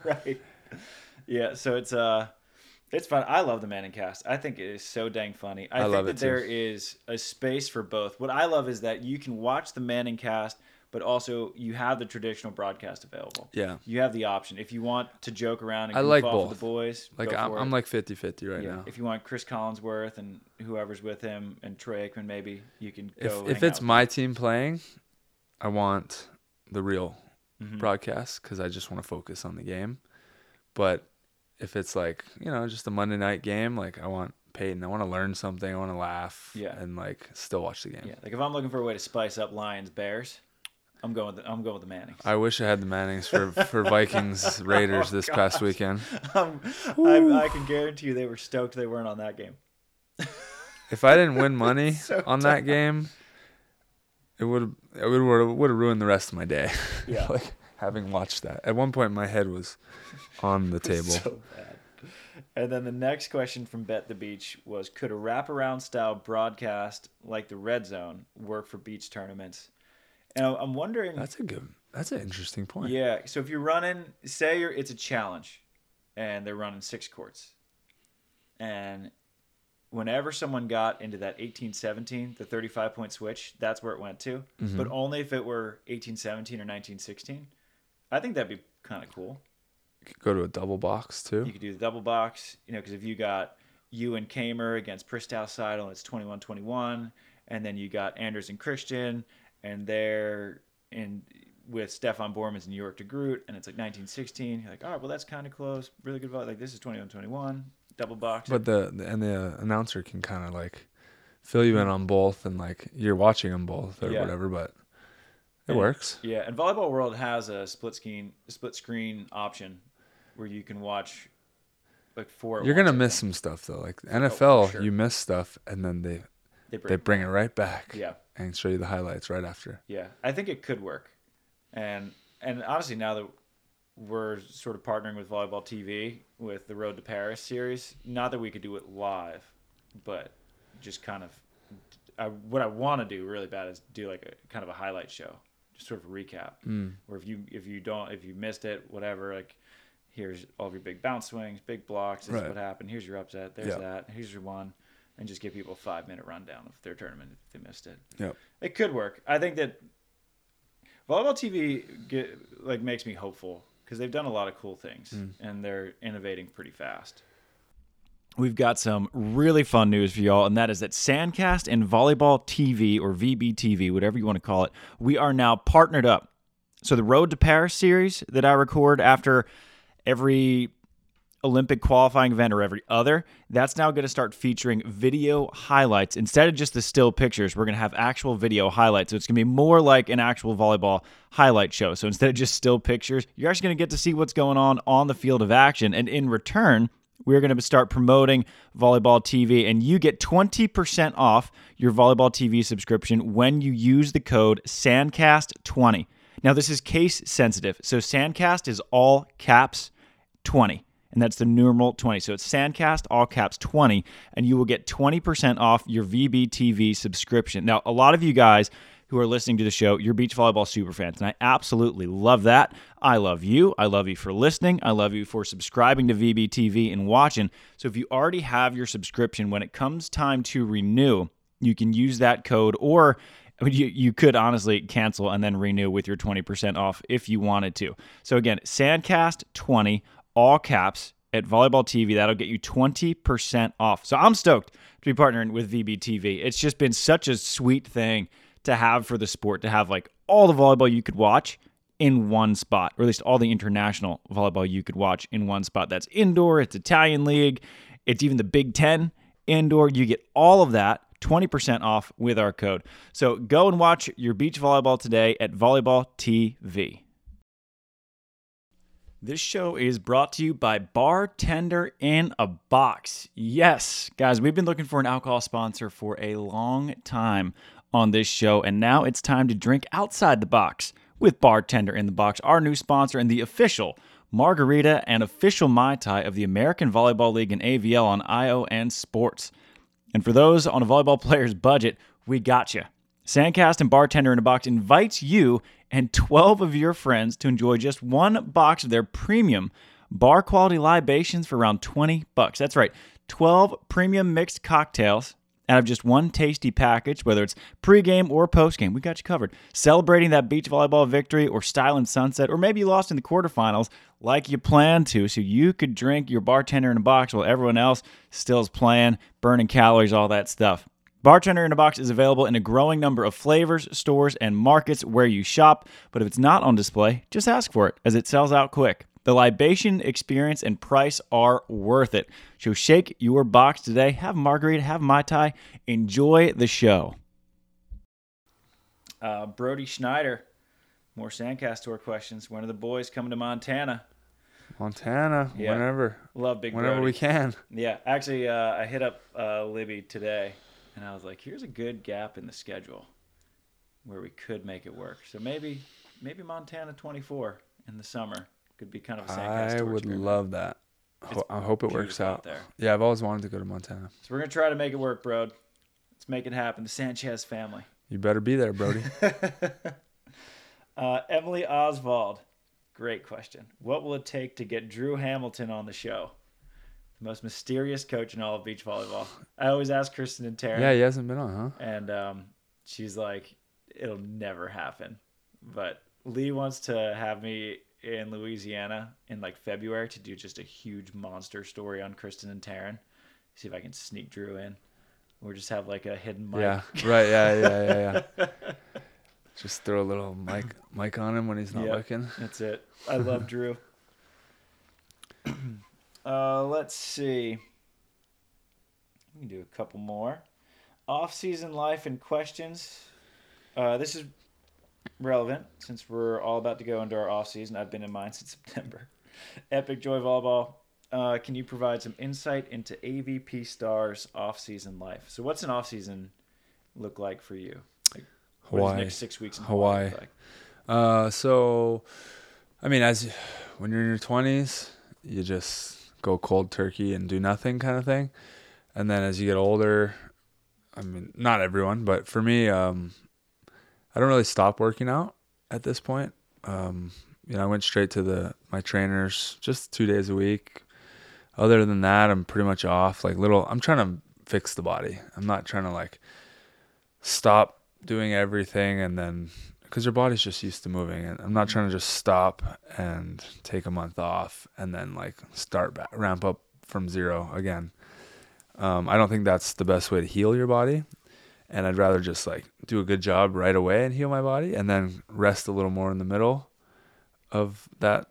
right. Yeah, so it's uh it's fun. I love the Manning cast. I think it is so dang funny. I, I think love that it too. there is a space for both. What I love is that you can watch the Manning cast, but also you have the traditional broadcast available. yeah. You have the option. If you want to joke around and I goof like off with both. the boys, Like I'm, I'm like 50 50 right yeah. now. If you want Cris Collinsworth and whoever's with him and Troy Aikman, maybe you can If, go. if hang it's with my team playing, I want the real Mhm. broadcast because I just want to focus on the game. But if it's like, you know, just a Monday night game, like I want Peyton, I want to learn something, I want to laugh Yeah. and like still watch the game. Yeah, like if I'm looking for a way to spice up Lions Bears, I'm going with the, I'm going with the Mannings. I wish I had the Mannings for, for Vikings Raiders this past weekend. um, I, I can guarantee you they were stoked they weren't on that game. If I didn't win money So on that game, it would it would would have ruined the rest of my day. Yeah. like having watched that. At one point, my head was on the table. So bad. And then the next question from Bet the Beach was Could a wraparound style broadcast like the Red Zone work for beach tournaments? And I'm wondering. That's a good. That's an interesting point. Yeah. So if you're running, say you're, it's a challenge, and they're running six courts, and whenever someone got into that 1817, the 35 point switch, that's where it went to. Mm-hmm. But only if it were 1817 or 1916. I think that'd be kind of cool. You could go to a double box too. You could do the double box, you know, because if you got you and Kamer against Pristauz Seidl, it's 21 21. And then you got Anders and Christian, and they're in with Stefan Boermans Yorick de Groot, and it's like 1916. You're like, all right, well, that's kind of close. Really good vote. Like, this is 21 21, double box. But the, the and the announcer can kind of like fill you in on both, and like you're watching them both or Yeah. whatever. But it And- works. Yeah, and Volleyball World has a split screen split screen option where you can watch like four. You're gonna miss some stuff though. Like Oh, NFL, for sure. you miss stuff, and then they They bring, they bring it right back. Yeah. And show you the highlights right after. Yeah, I think it could work, and and honestly, now that we're sort of partnering with Volleyball TV with the Road to Paris series, not that we could do it live, but just kind of, I, what I want to do really bad is do like a kind of a highlight show, just sort of a recap, Mm. where if you if you don't if you missed it, whatever, like here's all of your big bounce swings, big blocks, this Right. is what happened, here's your upset, there's Yeah. that, here's your one, and just give people a five minute rundown of their tournament if they missed it. Yep. It could work. I think that volleyball TV get, like makes me hopeful because they've done a lot of cool things mm. and they're innovating pretty fast. We've got some really fun news for y'all, and that is that Sandcast and Volleyball TV or VBTV, whatever you want to call it, we are now partnered up. So the Road to Paris series that I record after every Olympic qualifying event or every other, that's now going to start featuring video highlights. Instead of just the still pictures, we're going to have actual video highlights. So it's going to be more like an actual volleyball highlight show. So instead of just still pictures, you're actually going to get to see what's going on on the field of action. And in return, we're going to start promoting Volleyball TV, and you get 20% off your Volleyball TV subscription when you use the code SANDCAST20. Now, this is case sensitive. So, SANDCAST is all caps 20, and that's the numeral 20. So, it's SANDCAST, all caps 20, and you will get 20% off your VBTV subscription. Now, a lot of you guys who are listening to the show, you're beach volleyball super fans, and I absolutely love that. I love you. I love you for listening. I love you for subscribing to VBTV and watching. So if you already have your subscription, when it comes time to renew, you can use that code or you, you could honestly cancel and then renew with your 20% off if you wanted to. So again, Sandcast20, all caps at Volleyball TV. That'll get you 20% off. So I'm stoked to be partnering with VBTV. It's just been such a sweet thing to have for the sport to have like all the volleyball you could watch in one spot, or at least all the international volleyball you could watch in one spot. That's indoor, it's Italian league, it's even the Big Ten indoor. You get all of that 20% off with our code. So go and watch your beach volleyball today at Volleyball TV. This show is brought to you by Bartender in a Box. Yes, guys, we've been looking for an alcohol sponsor for a long time on this show, and now it's time to drink outside the box with Bartender in the Box, our new sponsor and the official margarita and official Mai Tai of the American Volleyball League and AVL on ION Sports. And for those on a volleyball player's budget, we got you. Sandcast and Bartender in a Box invites you and 12 of your friends to enjoy just one box of their premium bar quality libations for around 20 bucks. That's right, 12 premium mixed cocktails out of just one tasty package, whether it's pregame or postgame. We got you covered. Celebrating that beach volleyball victory or style and sunset, or maybe you lost in the quarterfinals like you planned to, so you could drink your bartender in a box while everyone else still is playing, burning calories, all that stuff. Bartender in a Box is available in a growing number of flavors, stores, and markets where you shop. But if it's not on display, just ask for it, as it sells out quick. The libation experience and price are worth it. So shake your box today. Have margarita, have Mai Tai. Enjoy the show. Uh, Brody Schneider, more Sandcastor questions. When are the boys coming to Montana? Montana, Yeah. whenever, Love Big whenever Brody. we can. Yeah, actually, uh, I hit up uh, Libby today, and I was like, "Here's a good gap in the schedule where we could make it work. So maybe, maybe Montana 24 in the summer could be kind of a Sandcast I would experiment. love that. Ho- I hope it works out. there. Yeah, I've always wanted to go to Montana. So we're gonna try to make it work, bro. Let's make it happen. The Sanchez family. You better be there, Brody. Uh, Emily Oswald, great question. What will it take to get Drew Hamilton on the show? The most mysterious coach in all of beach volleyball. I always ask Kristen and Taryn, yeah, he hasn't been on, huh? and um, she's like, "It'll never happen." But Lee wants to have me in Louisiana in like February to do just a huge monster story on Kristen and Taryn. See if I can sneak Drew in, or just have like a hidden mic. Yeah, right. Yeah, yeah, yeah, yeah. Just throw a little mic mic on him when he's not Yep. looking. That's it. I love Drew. uh, let's see. We can do a couple more. Off-season life and questions. Uh, this is relevant since we're all about to go into our off-season. I've been in mine since September. Epic Joy Volleyball. Uh, can you provide some insight into AVP Stars off-season life? So, what's an off-season look like for you? Like, what Hawaii. next six weeks in Hawaii. look like? Uh, so, I mean, as when you're in your twenties, you just go cold turkey and do nothing, kind of thing. And then as you get older, I mean, not everyone, but for me, um, I don't really stop working out at this point. Um, you know, I went straight to the my trainers just two days a week. Other than that, I'm pretty much off. Like little, I'm trying to fix the body. I'm not trying to like stop doing everything and then because your body's just used to moving and i'm not trying to just stop and take a month off and then like start back ramp up from zero again. Um, i don't think that's the best way to heal your body and i'd rather just like do a good job right away and heal my body and then rest a little more in the middle of that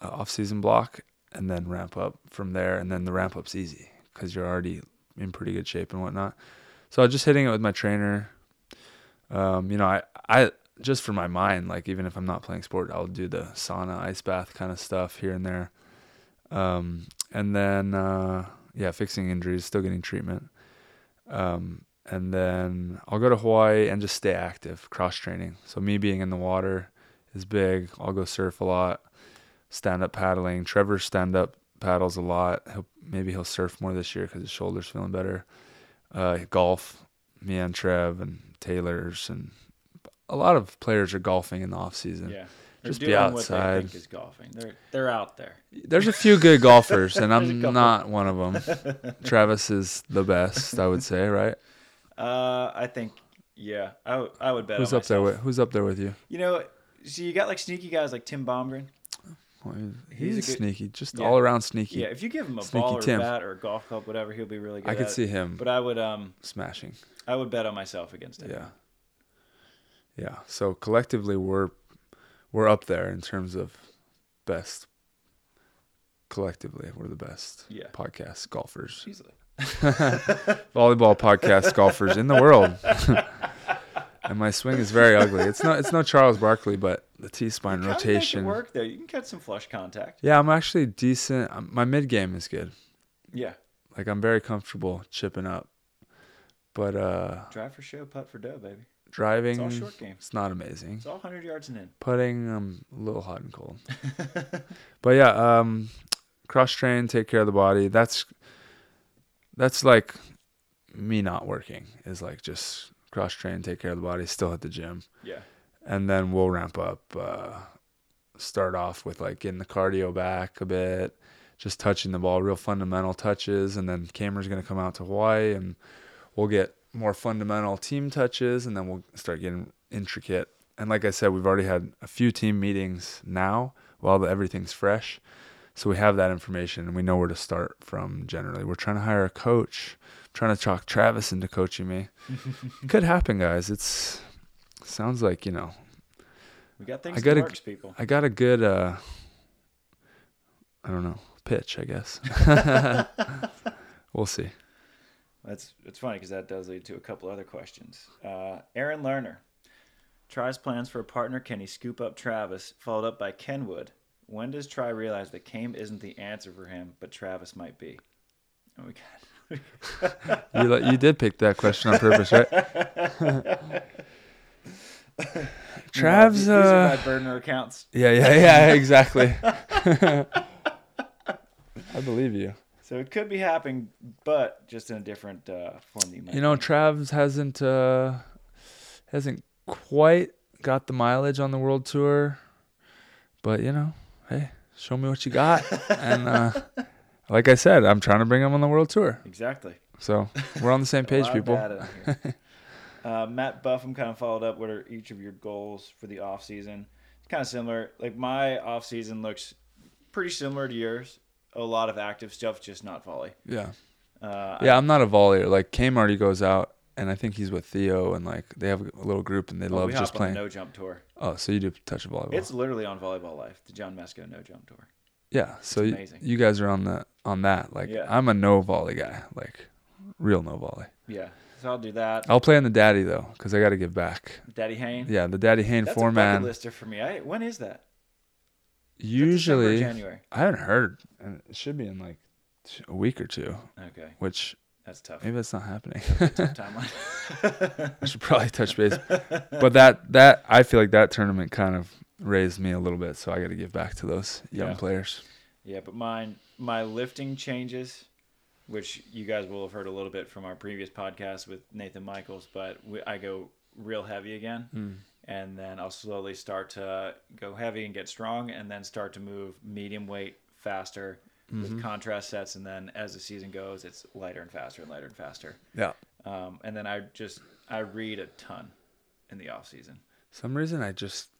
uh, off-season block and then ramp up from there and then the ramp up's easy because you're already in pretty good shape and whatnot. So i was just hitting it with my trainer. Um, you know, I, I just for my mind, like even if I'm not playing sport, I'll do the sauna, ice bath kind of stuff here and there. Um, and then, uh, yeah, fixing injuries, still getting treatment. Um, and then I'll go to Hawaii and just stay active, cross training. So me being in the water is big. I'll go surf a lot, stand up paddling. Trevor stand up paddles a lot. He'll, maybe he'll surf more this year because his shoulder's feeling better. Uh, golf, me and Trev and Taylor's and a lot of players are golfing in the off season. Yeah. They're Just be doing What they outside. think is golfing. They're they're out there. There's a few good golfers, and I'm not one of them. Travis is the best, I would say, right? Uh, I think yeah. I would I would bet. Who's on up there with Who's up there with you? You know, so you got like sneaky guys like Tim Bomgren. Well, He's he's good- sneaky, just Yeah. all around sneaky. Yeah, if you give him a Sneaky ball or Tim. bat or a golf club, whatever, he'll be really good. I could see him But I would um smashing. I would bet on myself against him. Yeah, yeah. So collectively, we're we're up there in terms of best. Collectively, we're the best Yeah. podcast golfers, Easily. volleyball podcast golfers in the world. and my swing is very ugly. It's not. It's no Charles Barkley, but the T spine rotation. Work though. You can catch some flush contact. Yeah, I'm actually decent. Um, My mid game is good. Yeah. Like I'm very comfortable chipping up, but uh, Drive for show, putt for dough, baby. Driving, It's all short game. it's not amazing. It's all hundred yards and in. Putting, I'm a little hot and cold. but yeah, um, cross train, take care of the body. That's that's like me not working. Is like just cross train, take care of the body, still at the gym, Yeah. and then we'll ramp up. Uh, start off with like getting the cardio back a bit, just touching the ball, real fundamental touches, and then Cameron's gonna come out to Hawaii, and we'll get more fundamental team touches, and then we'll start getting intricate. And like I said, we've already had a few team meetings now while everything's fresh. So we have that information and we know where to start from generally. We're trying to hire a coach. I'm trying to talk Travis into coaching me. Could happen, guys. It's sounds like, you know, We got things I gotta- the works, people. I got a good uh I don't know, pitch, I guess. we'll see. That's it's funny because that does lead to a couple other questions. Uh, Aaron Lerner Tri's plans for a partner. Can he scoop up Travis? Followed up by Kenwood. When does Tri realize that Chaim isn't the answer for him, but Travis might be? And we got You you did pick that question on purpose, right? Trav's These are uh my burner accounts. Yeah, yeah, yeah, exactly. I believe you. So it could be happening, but just in a different uh, form. You, might You know, think. Travs hasn't uh, hasn't quite got the mileage on the world tour, but you know, hey, show me what you got. and uh, like I said, I'm trying to bring him on the world tour. exactly. So we're on the same page, people. data in here. uh, Matt Buffum kind of followed up. What are each of your goals for the off season? It's kind of similar. Like my off season looks pretty similar to yours. A lot of active stuff, just not volley. Yeah, Uh, yeah. I'm not a volleyer. Like Chaim already goes out, and I think he's with Theo, and like they have a little group, and they well, love we just playing. no jump tour. Oh, so you do touch volleyball? It's literally on Volleyball Life, the John Mesco no jump tour. yeah. So you, you guys are on the on that. Like Yeah. I'm a no volley guy. Like real no volley. Yeah, so I'll do that. I'll play in the daddy though, because I got to give back. Daddy Hayne. Yeah, the Daddy Hayne That's four a lister for me. I, when is that? Is that December or Usually, January. I haven't heard, and it should be in like a week or two. Okay, Which that's tough. maybe that's not happening. Timeline. I should probably touch base. But that that I feel like that tournament kind of raised me a little bit, so I got to give back to those young Yeah. players. Yeah, but mine, my lifting changes, which you guys will have heard a little bit from our previous podcast with Nathan Michaels, but we, I go real heavy again, Hmm. And then I'll slowly start to go heavy and get strong, and then start to move medium weight faster Mm-hmm. with contrast sets, and then as the season goes, it's lighter and faster and lighter and faster. Yeah. Um, and then I just I read a ton in the off season. Some reason I just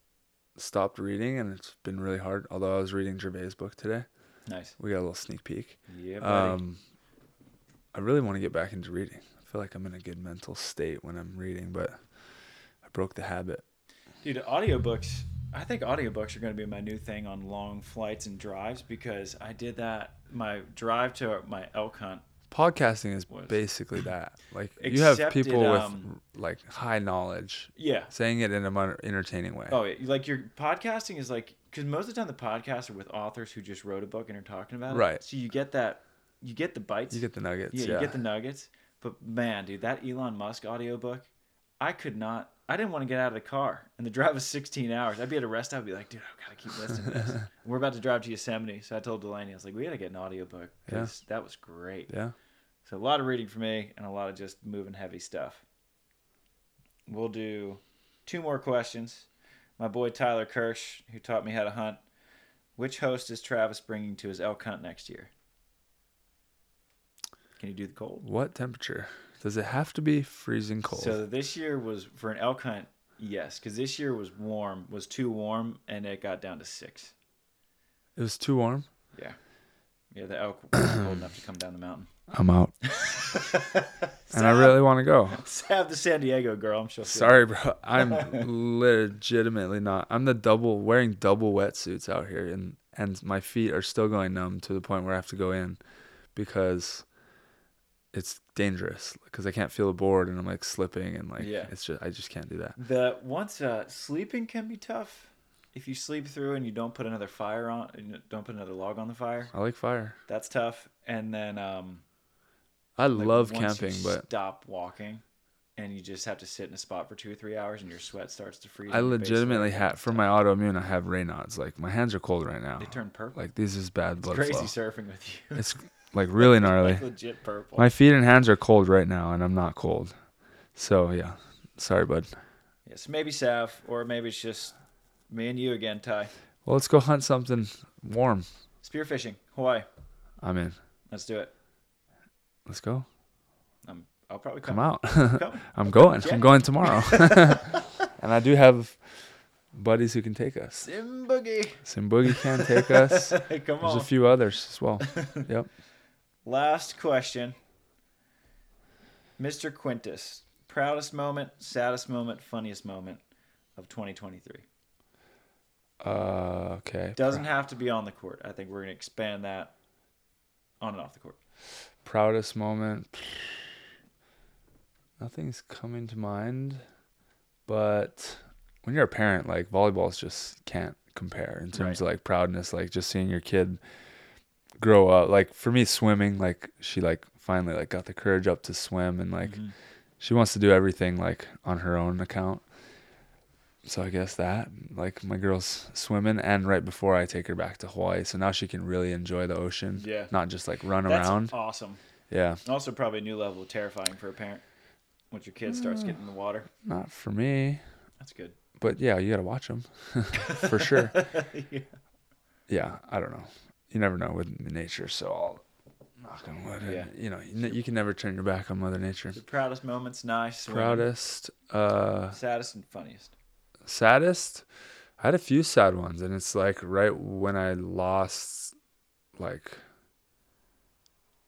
stopped reading, and it's been really hard. Although I was reading Gervais' book today, Nice. we got a little sneak peek. Yeah, buddy. Um, I really want to get back into reading. I feel like I'm in a good mental state when I'm reading, but I broke the habit. Dude, audiobooks. I think audiobooks are going to be my new thing on long flights and drives because I did that. My drive to my elk hunt. Podcasting is Was- basically that. Like you have Except it, people with um, like high knowledge Yeah. saying it in a mon- entertaining way. Oh, yeah. Like your podcasting is like, because most of the time the podcasts are with authors who just wrote a book and are talking about it. Right. So you get that, you get the bites. You get the nuggets. yeah, Yeah, you get the nuggets. But man, dude, that Elon Musk audiobook, I could not. I didn't want to get out of the car, and the drive was 16 hours. I'd be at a rest stop, I'd be like, dude, I gotta keep listening to this. We're about to drive to Yosemite, so I told Delaney, I was like, we gotta get an audiobook because that was great. yeah. So a lot of reading for me, and a lot of just moving heavy stuff. We'll do two more questions. My boy Tyler Kirsch, who taught me how to hunt, which host is Travis bringing to his elk hunt next year? Can you do the cold? What temperature? Does it have to be freezing cold? So this year was for an elk hunt, yes, because this year was warm, was too warm, and it got down to six. it was too warm. Yeah, yeah, the elk was cold enough to come down the mountain. I'm out, and I really want to go. have the San Diego girl. I'm sure. Sorry, bro. I'm legitimately not. I'm the double wearing double wetsuits out here, and and my feet are still going numb to the point where I have to go in because it's dangerous because I can't feel the board and I'm like slipping and like Yeah. it's just I just can't do that. The once uh, sleeping can be tough if you sleep through and you don't put another fire on, and don't put another log on the fire. I like fire. That's tough. And then um, I like, love camping, you but stop walking, and you just have to sit in a spot for two or three hours, and your sweat starts to freeze. I on your base legitimately have for my autoimmune. I have Raynaud's. Like my hands are cold right now. They turn purple. Like this is bad it's blood crazy flow. surfing with you. It's like really gnarly. like legit purple. My feet and hands are cold right now, and I'm not cold. So yeah, sorry, bud. yes, maybe Sav, or maybe it's just me and you again, Ty. Well, let's go hunt something warm. Spearfishing, Hawaii. I'm in. Let's do it. Let's go. Um, I'll probably come. Come out. Come. I'm going. I'm going tomorrow. and I do have buddies who can take us. Sim boogie. Sim Boogie can take us. Come There's on. a few others as well. Yep. Last question. Mr. Quintus, proudest moment, saddest moment, funniest moment of 2023. Uh, okay. Doesn't have to be on the court. I think we're going to expand that on and off the court. Proudest moment. Nothing's coming to mind, but when you're a parent, like volleyballs just can't compare in terms of like proudness. Like just seeing your kid grow up. Like for me, swimming. Like she like finally like got the courage up to swim and like Mhm. she wants to do everything like on her own account. so I guess that like my girl's swimming, and right before I take her back to Hawaii, so now she can really enjoy the ocean. Yeah. not just like run That's around. awesome. Yeah, Also, probably a new level of terrifying for a parent once your kid starts getting in the water. not for me, That's good. but yeah, you gotta watch them for sure. yeah. Yeah, I don't know. You never know with nature, so I'll knock on wood. and, Yeah. You know, you, you can never turn your back on Mother Nature. The proudest moments, nice. Proudest, uh, Saddest and funniest. saddest. I had a few sad ones, and it's like right when I lost, like,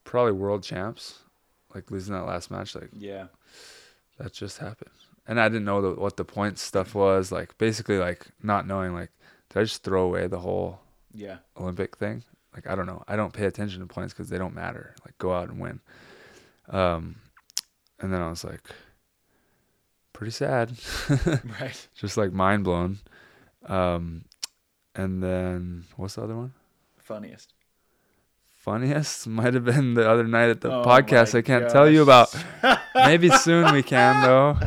probably world champs, like losing that last match, like Yeah. that just happened, and I didn't know the, what the point stuff was. Like basically, like not knowing, like did I just throw away the whole Yeah. Olympic thing? Like I don't know. I don't pay attention to points because they don't matter. Like go out and win. Um, and then I was like, pretty sad. Right. just like mind blown. Um, and then what's the other one? Funniest. Funniest might have been the other night at the Oh podcast. I can't tell you about. Maybe soon we can though.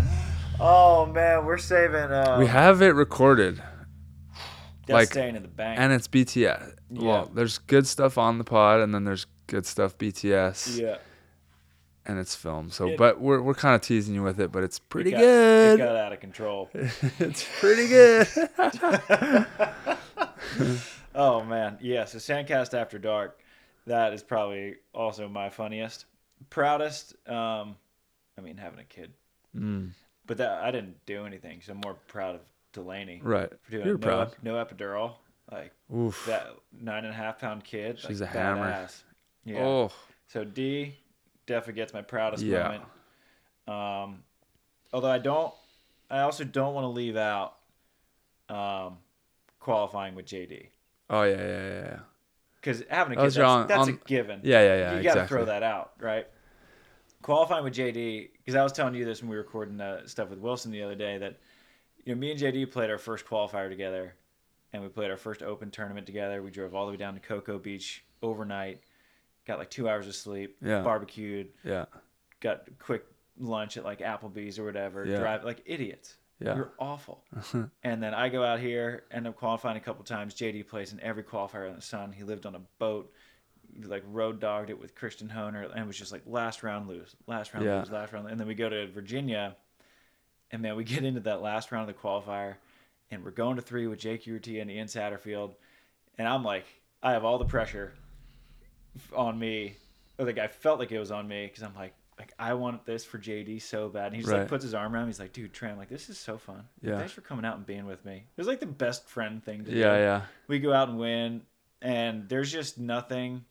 Oh man, we're saving. Uh, We have it recorded, that's like- staying in the bank. and it's BTS. Yeah. Well, there's good stuff on the pod, and then there's good stuff BTS, yeah. and it's filmed. So, It- but we're we're kind of teasing you with it, but it's pretty it got, good. It got out of control. it's pretty good. oh man, yeah. So Sandcast After Dark, that is probably also my funniest, proudest. Um, I mean, having a kid, Mm, but that I didn't do anything, so I'm more proud of Delaney right. for doing You're no, proud. ep- no epidural, like Oof. that nine and a half pound kid. She's like, a hammer. badass. Yeah. Oh, So D definitely gets my proudest Yeah. moment. Um, although I don't, I also don't want to leave out um, qualifying with JD oh yeah, yeah, yeah, yeah. because having a kid that's, on- that's a given. Yeah, yeah, yeah. you got to exactly. throw that out, right? Qualifying with JD because I was telling you this when we were recording uh, stuff with Wilson the other day that you know me and JD played our first qualifier together, and we played our first Open tournament together. We drove all the way down to Cocoa Beach overnight, got like two hours of sleep, Yeah. barbecued, Yeah, got quick lunch at like Applebee's or whatever. Yeah. Drive like idiots. yeah. You're awful. and then I go out here, end up qualifying a couple times. JD plays in every qualifier in the sun. He lived on a boat, like road dogged it with Christian Honer, and was just like last round lose, last round Yeah. lose, last round. And then we go to Virginia, and man, we get into that last round of the qualifier, and we're going to three with Jake Urti and Ian Satterfield, and I'm like, I have all the pressure on me. Like I felt like it was on me because I'm like, like I want this for JD so bad. And he just like puts his arm around me. He's like, dude, Trey, I'm like, this is so fun. Like, Yeah. Thanks for coming out and being with me. It was like the best friend thing to do. Yeah, yeah. We go out and win, and there's just nothing.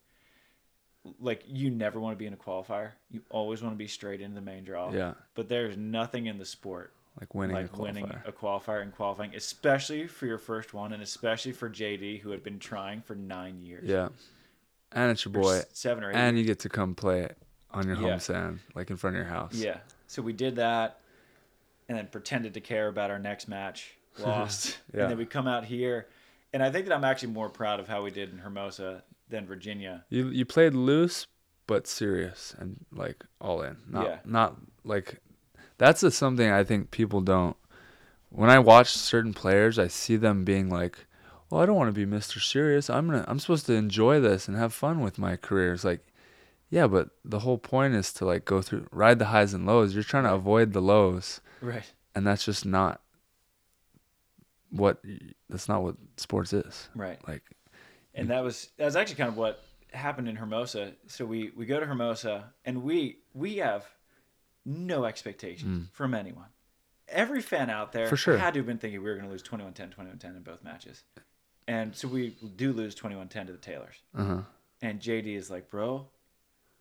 Like you never want to be in a qualifier. You always want to be straight into the main draw. Yeah. But there's nothing in the sport Like winning like a winning qualifier. a qualifier and qualifying, especially for your first one, and especially for JD, who had been trying for nine years. Yeah. And it's your boy. seven or eight. And you get to come play it on your Yeah. home sand, like in front of your house. Yeah. So we did that and then pretended to care about our next match, lost. Yeah. And then we come out here. And I think that I'm actually more proud of how we did in Hermosa than Virginia. You you played loose but serious and like all in. Not Yeah. not like that's a, something I think people don't when I watch certain players, I see them being like, "Well, I don't want to be Mr. Serious. I'm gonna. I'm supposed to enjoy this and have fun with my career." It's like, yeah, but the whole point is to like go through, ride the highs and lows. You're trying to avoid the lows, Right. and that's just not what. That's not what sports is. Right. Like, and that was that was actually kind of what happened in Hermosa. So we we go to Hermosa and we we have no expectations from anyone. Every fan out there Mm. For sure. had to have been thinking we were going to lose 21-10, 21-10 in both matches. And so we do lose 21-10 to the Taylors. uh huh. And JD is like, "Bro,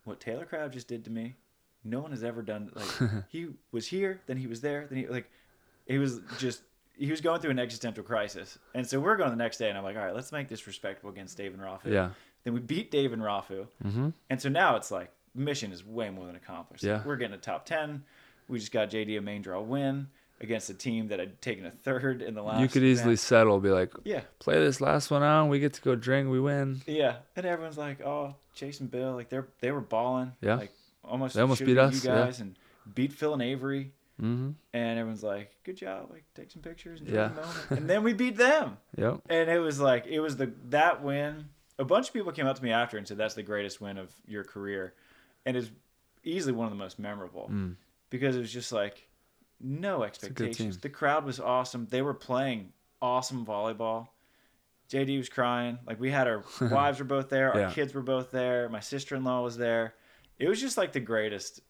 what Taylor Crabb just did to me, no one has ever done like he was here, then he was there, then he like he was just he was going through an existential crisis. And so we're going the next day and I'm like, "All right, let's make this respectable against Dave and Rafu." Yeah. Then we beat Dave and Rafu. Mm-hmm. And so now it's like mission is way more than accomplished. Yeah. We're getting a top 10. We just got JD a main draw win against a team that had taken a third in the last You could easily event. settle, be like, Yeah. play this last one out. We get to go drink. We win. Yeah, and everyone's like, "Oh, Chase and Bill, like they're they were balling, Yeah. like almost They almost beat us, you yeah. guys, and beat Phil and Avery." Mm-hmm. and everyone's like, "Good job! Like, take some pictures, enjoy Yeah. the moment." And then we beat them, Yep. and it was like it was the that win. A bunch of people came up to me after and said that's the greatest win of your career, and it's easily one of the most memorable Mm. because it was just like no expectations. The crowd was awesome. They were playing awesome volleyball. JD was crying. Like we had our wives were both there, our Yeah. kids were both there, my sister in law was there. It was just like the greatest.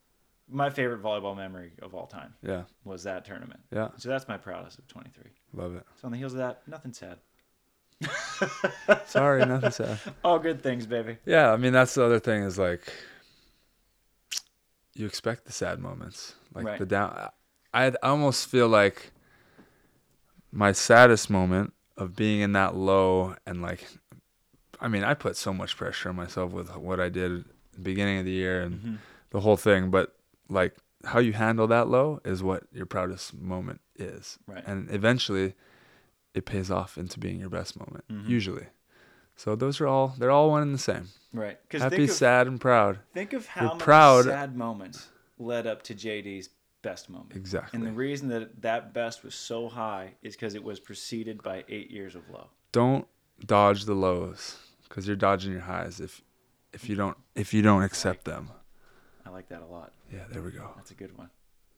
My favorite volleyball memory of all time Yeah. was that tournament. Yeah. So that's my proudest of 23. Love it. So on the heels of that, nothing sad. Sorry, nothing sad. All good things, baby. Yeah, I mean that's the other thing is like you expect the sad moments, like Right. the down. I almost feel like my saddest moment of being in that low and like, I mean, I put so much pressure on myself with what I did at the beginning of the year and Mhm. the whole thing, but like how you handle that low is what your proudest moment is, Right. and eventually it pays off into being your best moment, Mhm. usually. So those are all they're all one and the same. Right. Happy, think of, sad, and proud. think of how You're many proud. sad moments led up to JD's best moment. Exactly. And the reason that that best was so high is because it was preceded by eight years of low. don't dodge the lows because you're dodging your highs if if you don't if you don't accept them. I like that a lot. Yeah, there we go. That's a good one.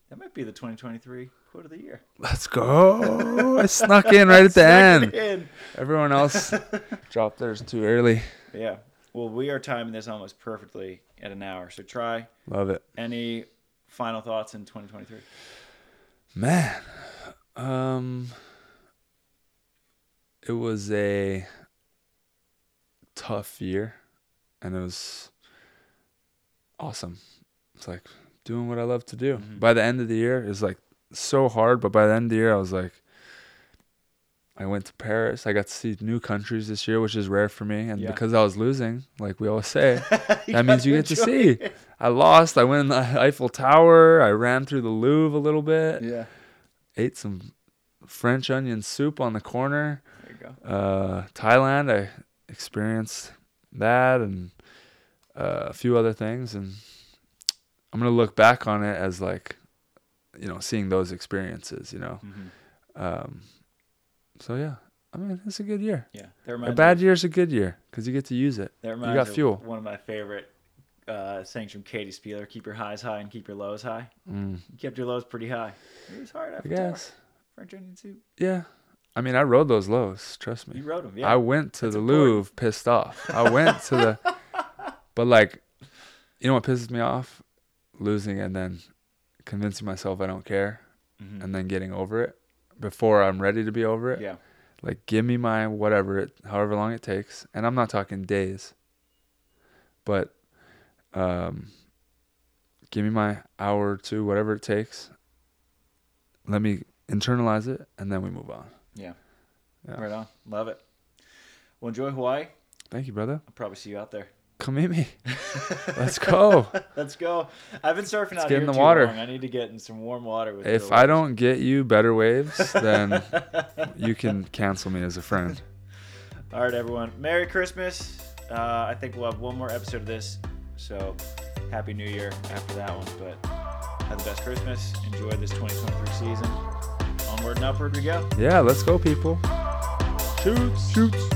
That might be the 2023 quote of the year. Let's go. I snuck in right at the end. in. Everyone else dropped theirs too early. Yeah. Well, we are timing this almost perfectly at an hour. So Tri Love it. any final thoughts in 2023. Man. Um it was a tough year and it was awesome. It's like doing what I love to do. Mhm. By the end of the year, it was like so hard, but by the end of the year I was like I went to Paris. I got to see new countries this year, which is rare for me. And Yeah. because I was losing, like we always say, that means you get to see. it. I lost. I went in the Eiffel Tower. I ran through the Louvre a little bit Yeah. ate some French onion soup on the corner. There you go. Uh, Thailand, I experienced that and uh, a few other things, and I'm gonna look back on it as like, you know, seeing those experiences. You know, Mhm. um, so yeah, I mean, it's a good year. Yeah. A bad me, year's a good year because you get to use it. you got fuel. One of my favorite uh, sayings from Katie Spieler keep your highs high and keep your lows high. Mm, You kept your lows pretty high. It was hard I guess. French onion soup. Yeah. I mean, I rode those lows. Trust me. You wrote them. Yeah. I went to That's the important. Louvre pissed off. I went to the, but like, you know what pisses me off? Losing and then convincing myself I don't care, Mhm. and then getting over it before I'm ready to be over it. yeah. Like, give me my whatever it, however long it takes, and I'm not talking days, but, um, give me my hour or two, whatever it takes. Let me internalize it, and then we move on. Yeah. Yeah. Right on. Love it. Well, enjoy Hawaii. Thank you, brother. I'll probably see you out there. Come meet me. Let's go. Let's go. I've been surfing out get in here the too water. long. I need to get in some warm water with. You. If I waves. don't get you better waves, then you can cancel me as a friend. All right, everyone. Merry Christmas. Uh, I think we'll have one more episode of this. So, Happy New Year after that one. But have the best Christmas. Enjoy this 2023 season. Onward and upward we go. Yeah, let's go, people. Shoots. Shoots.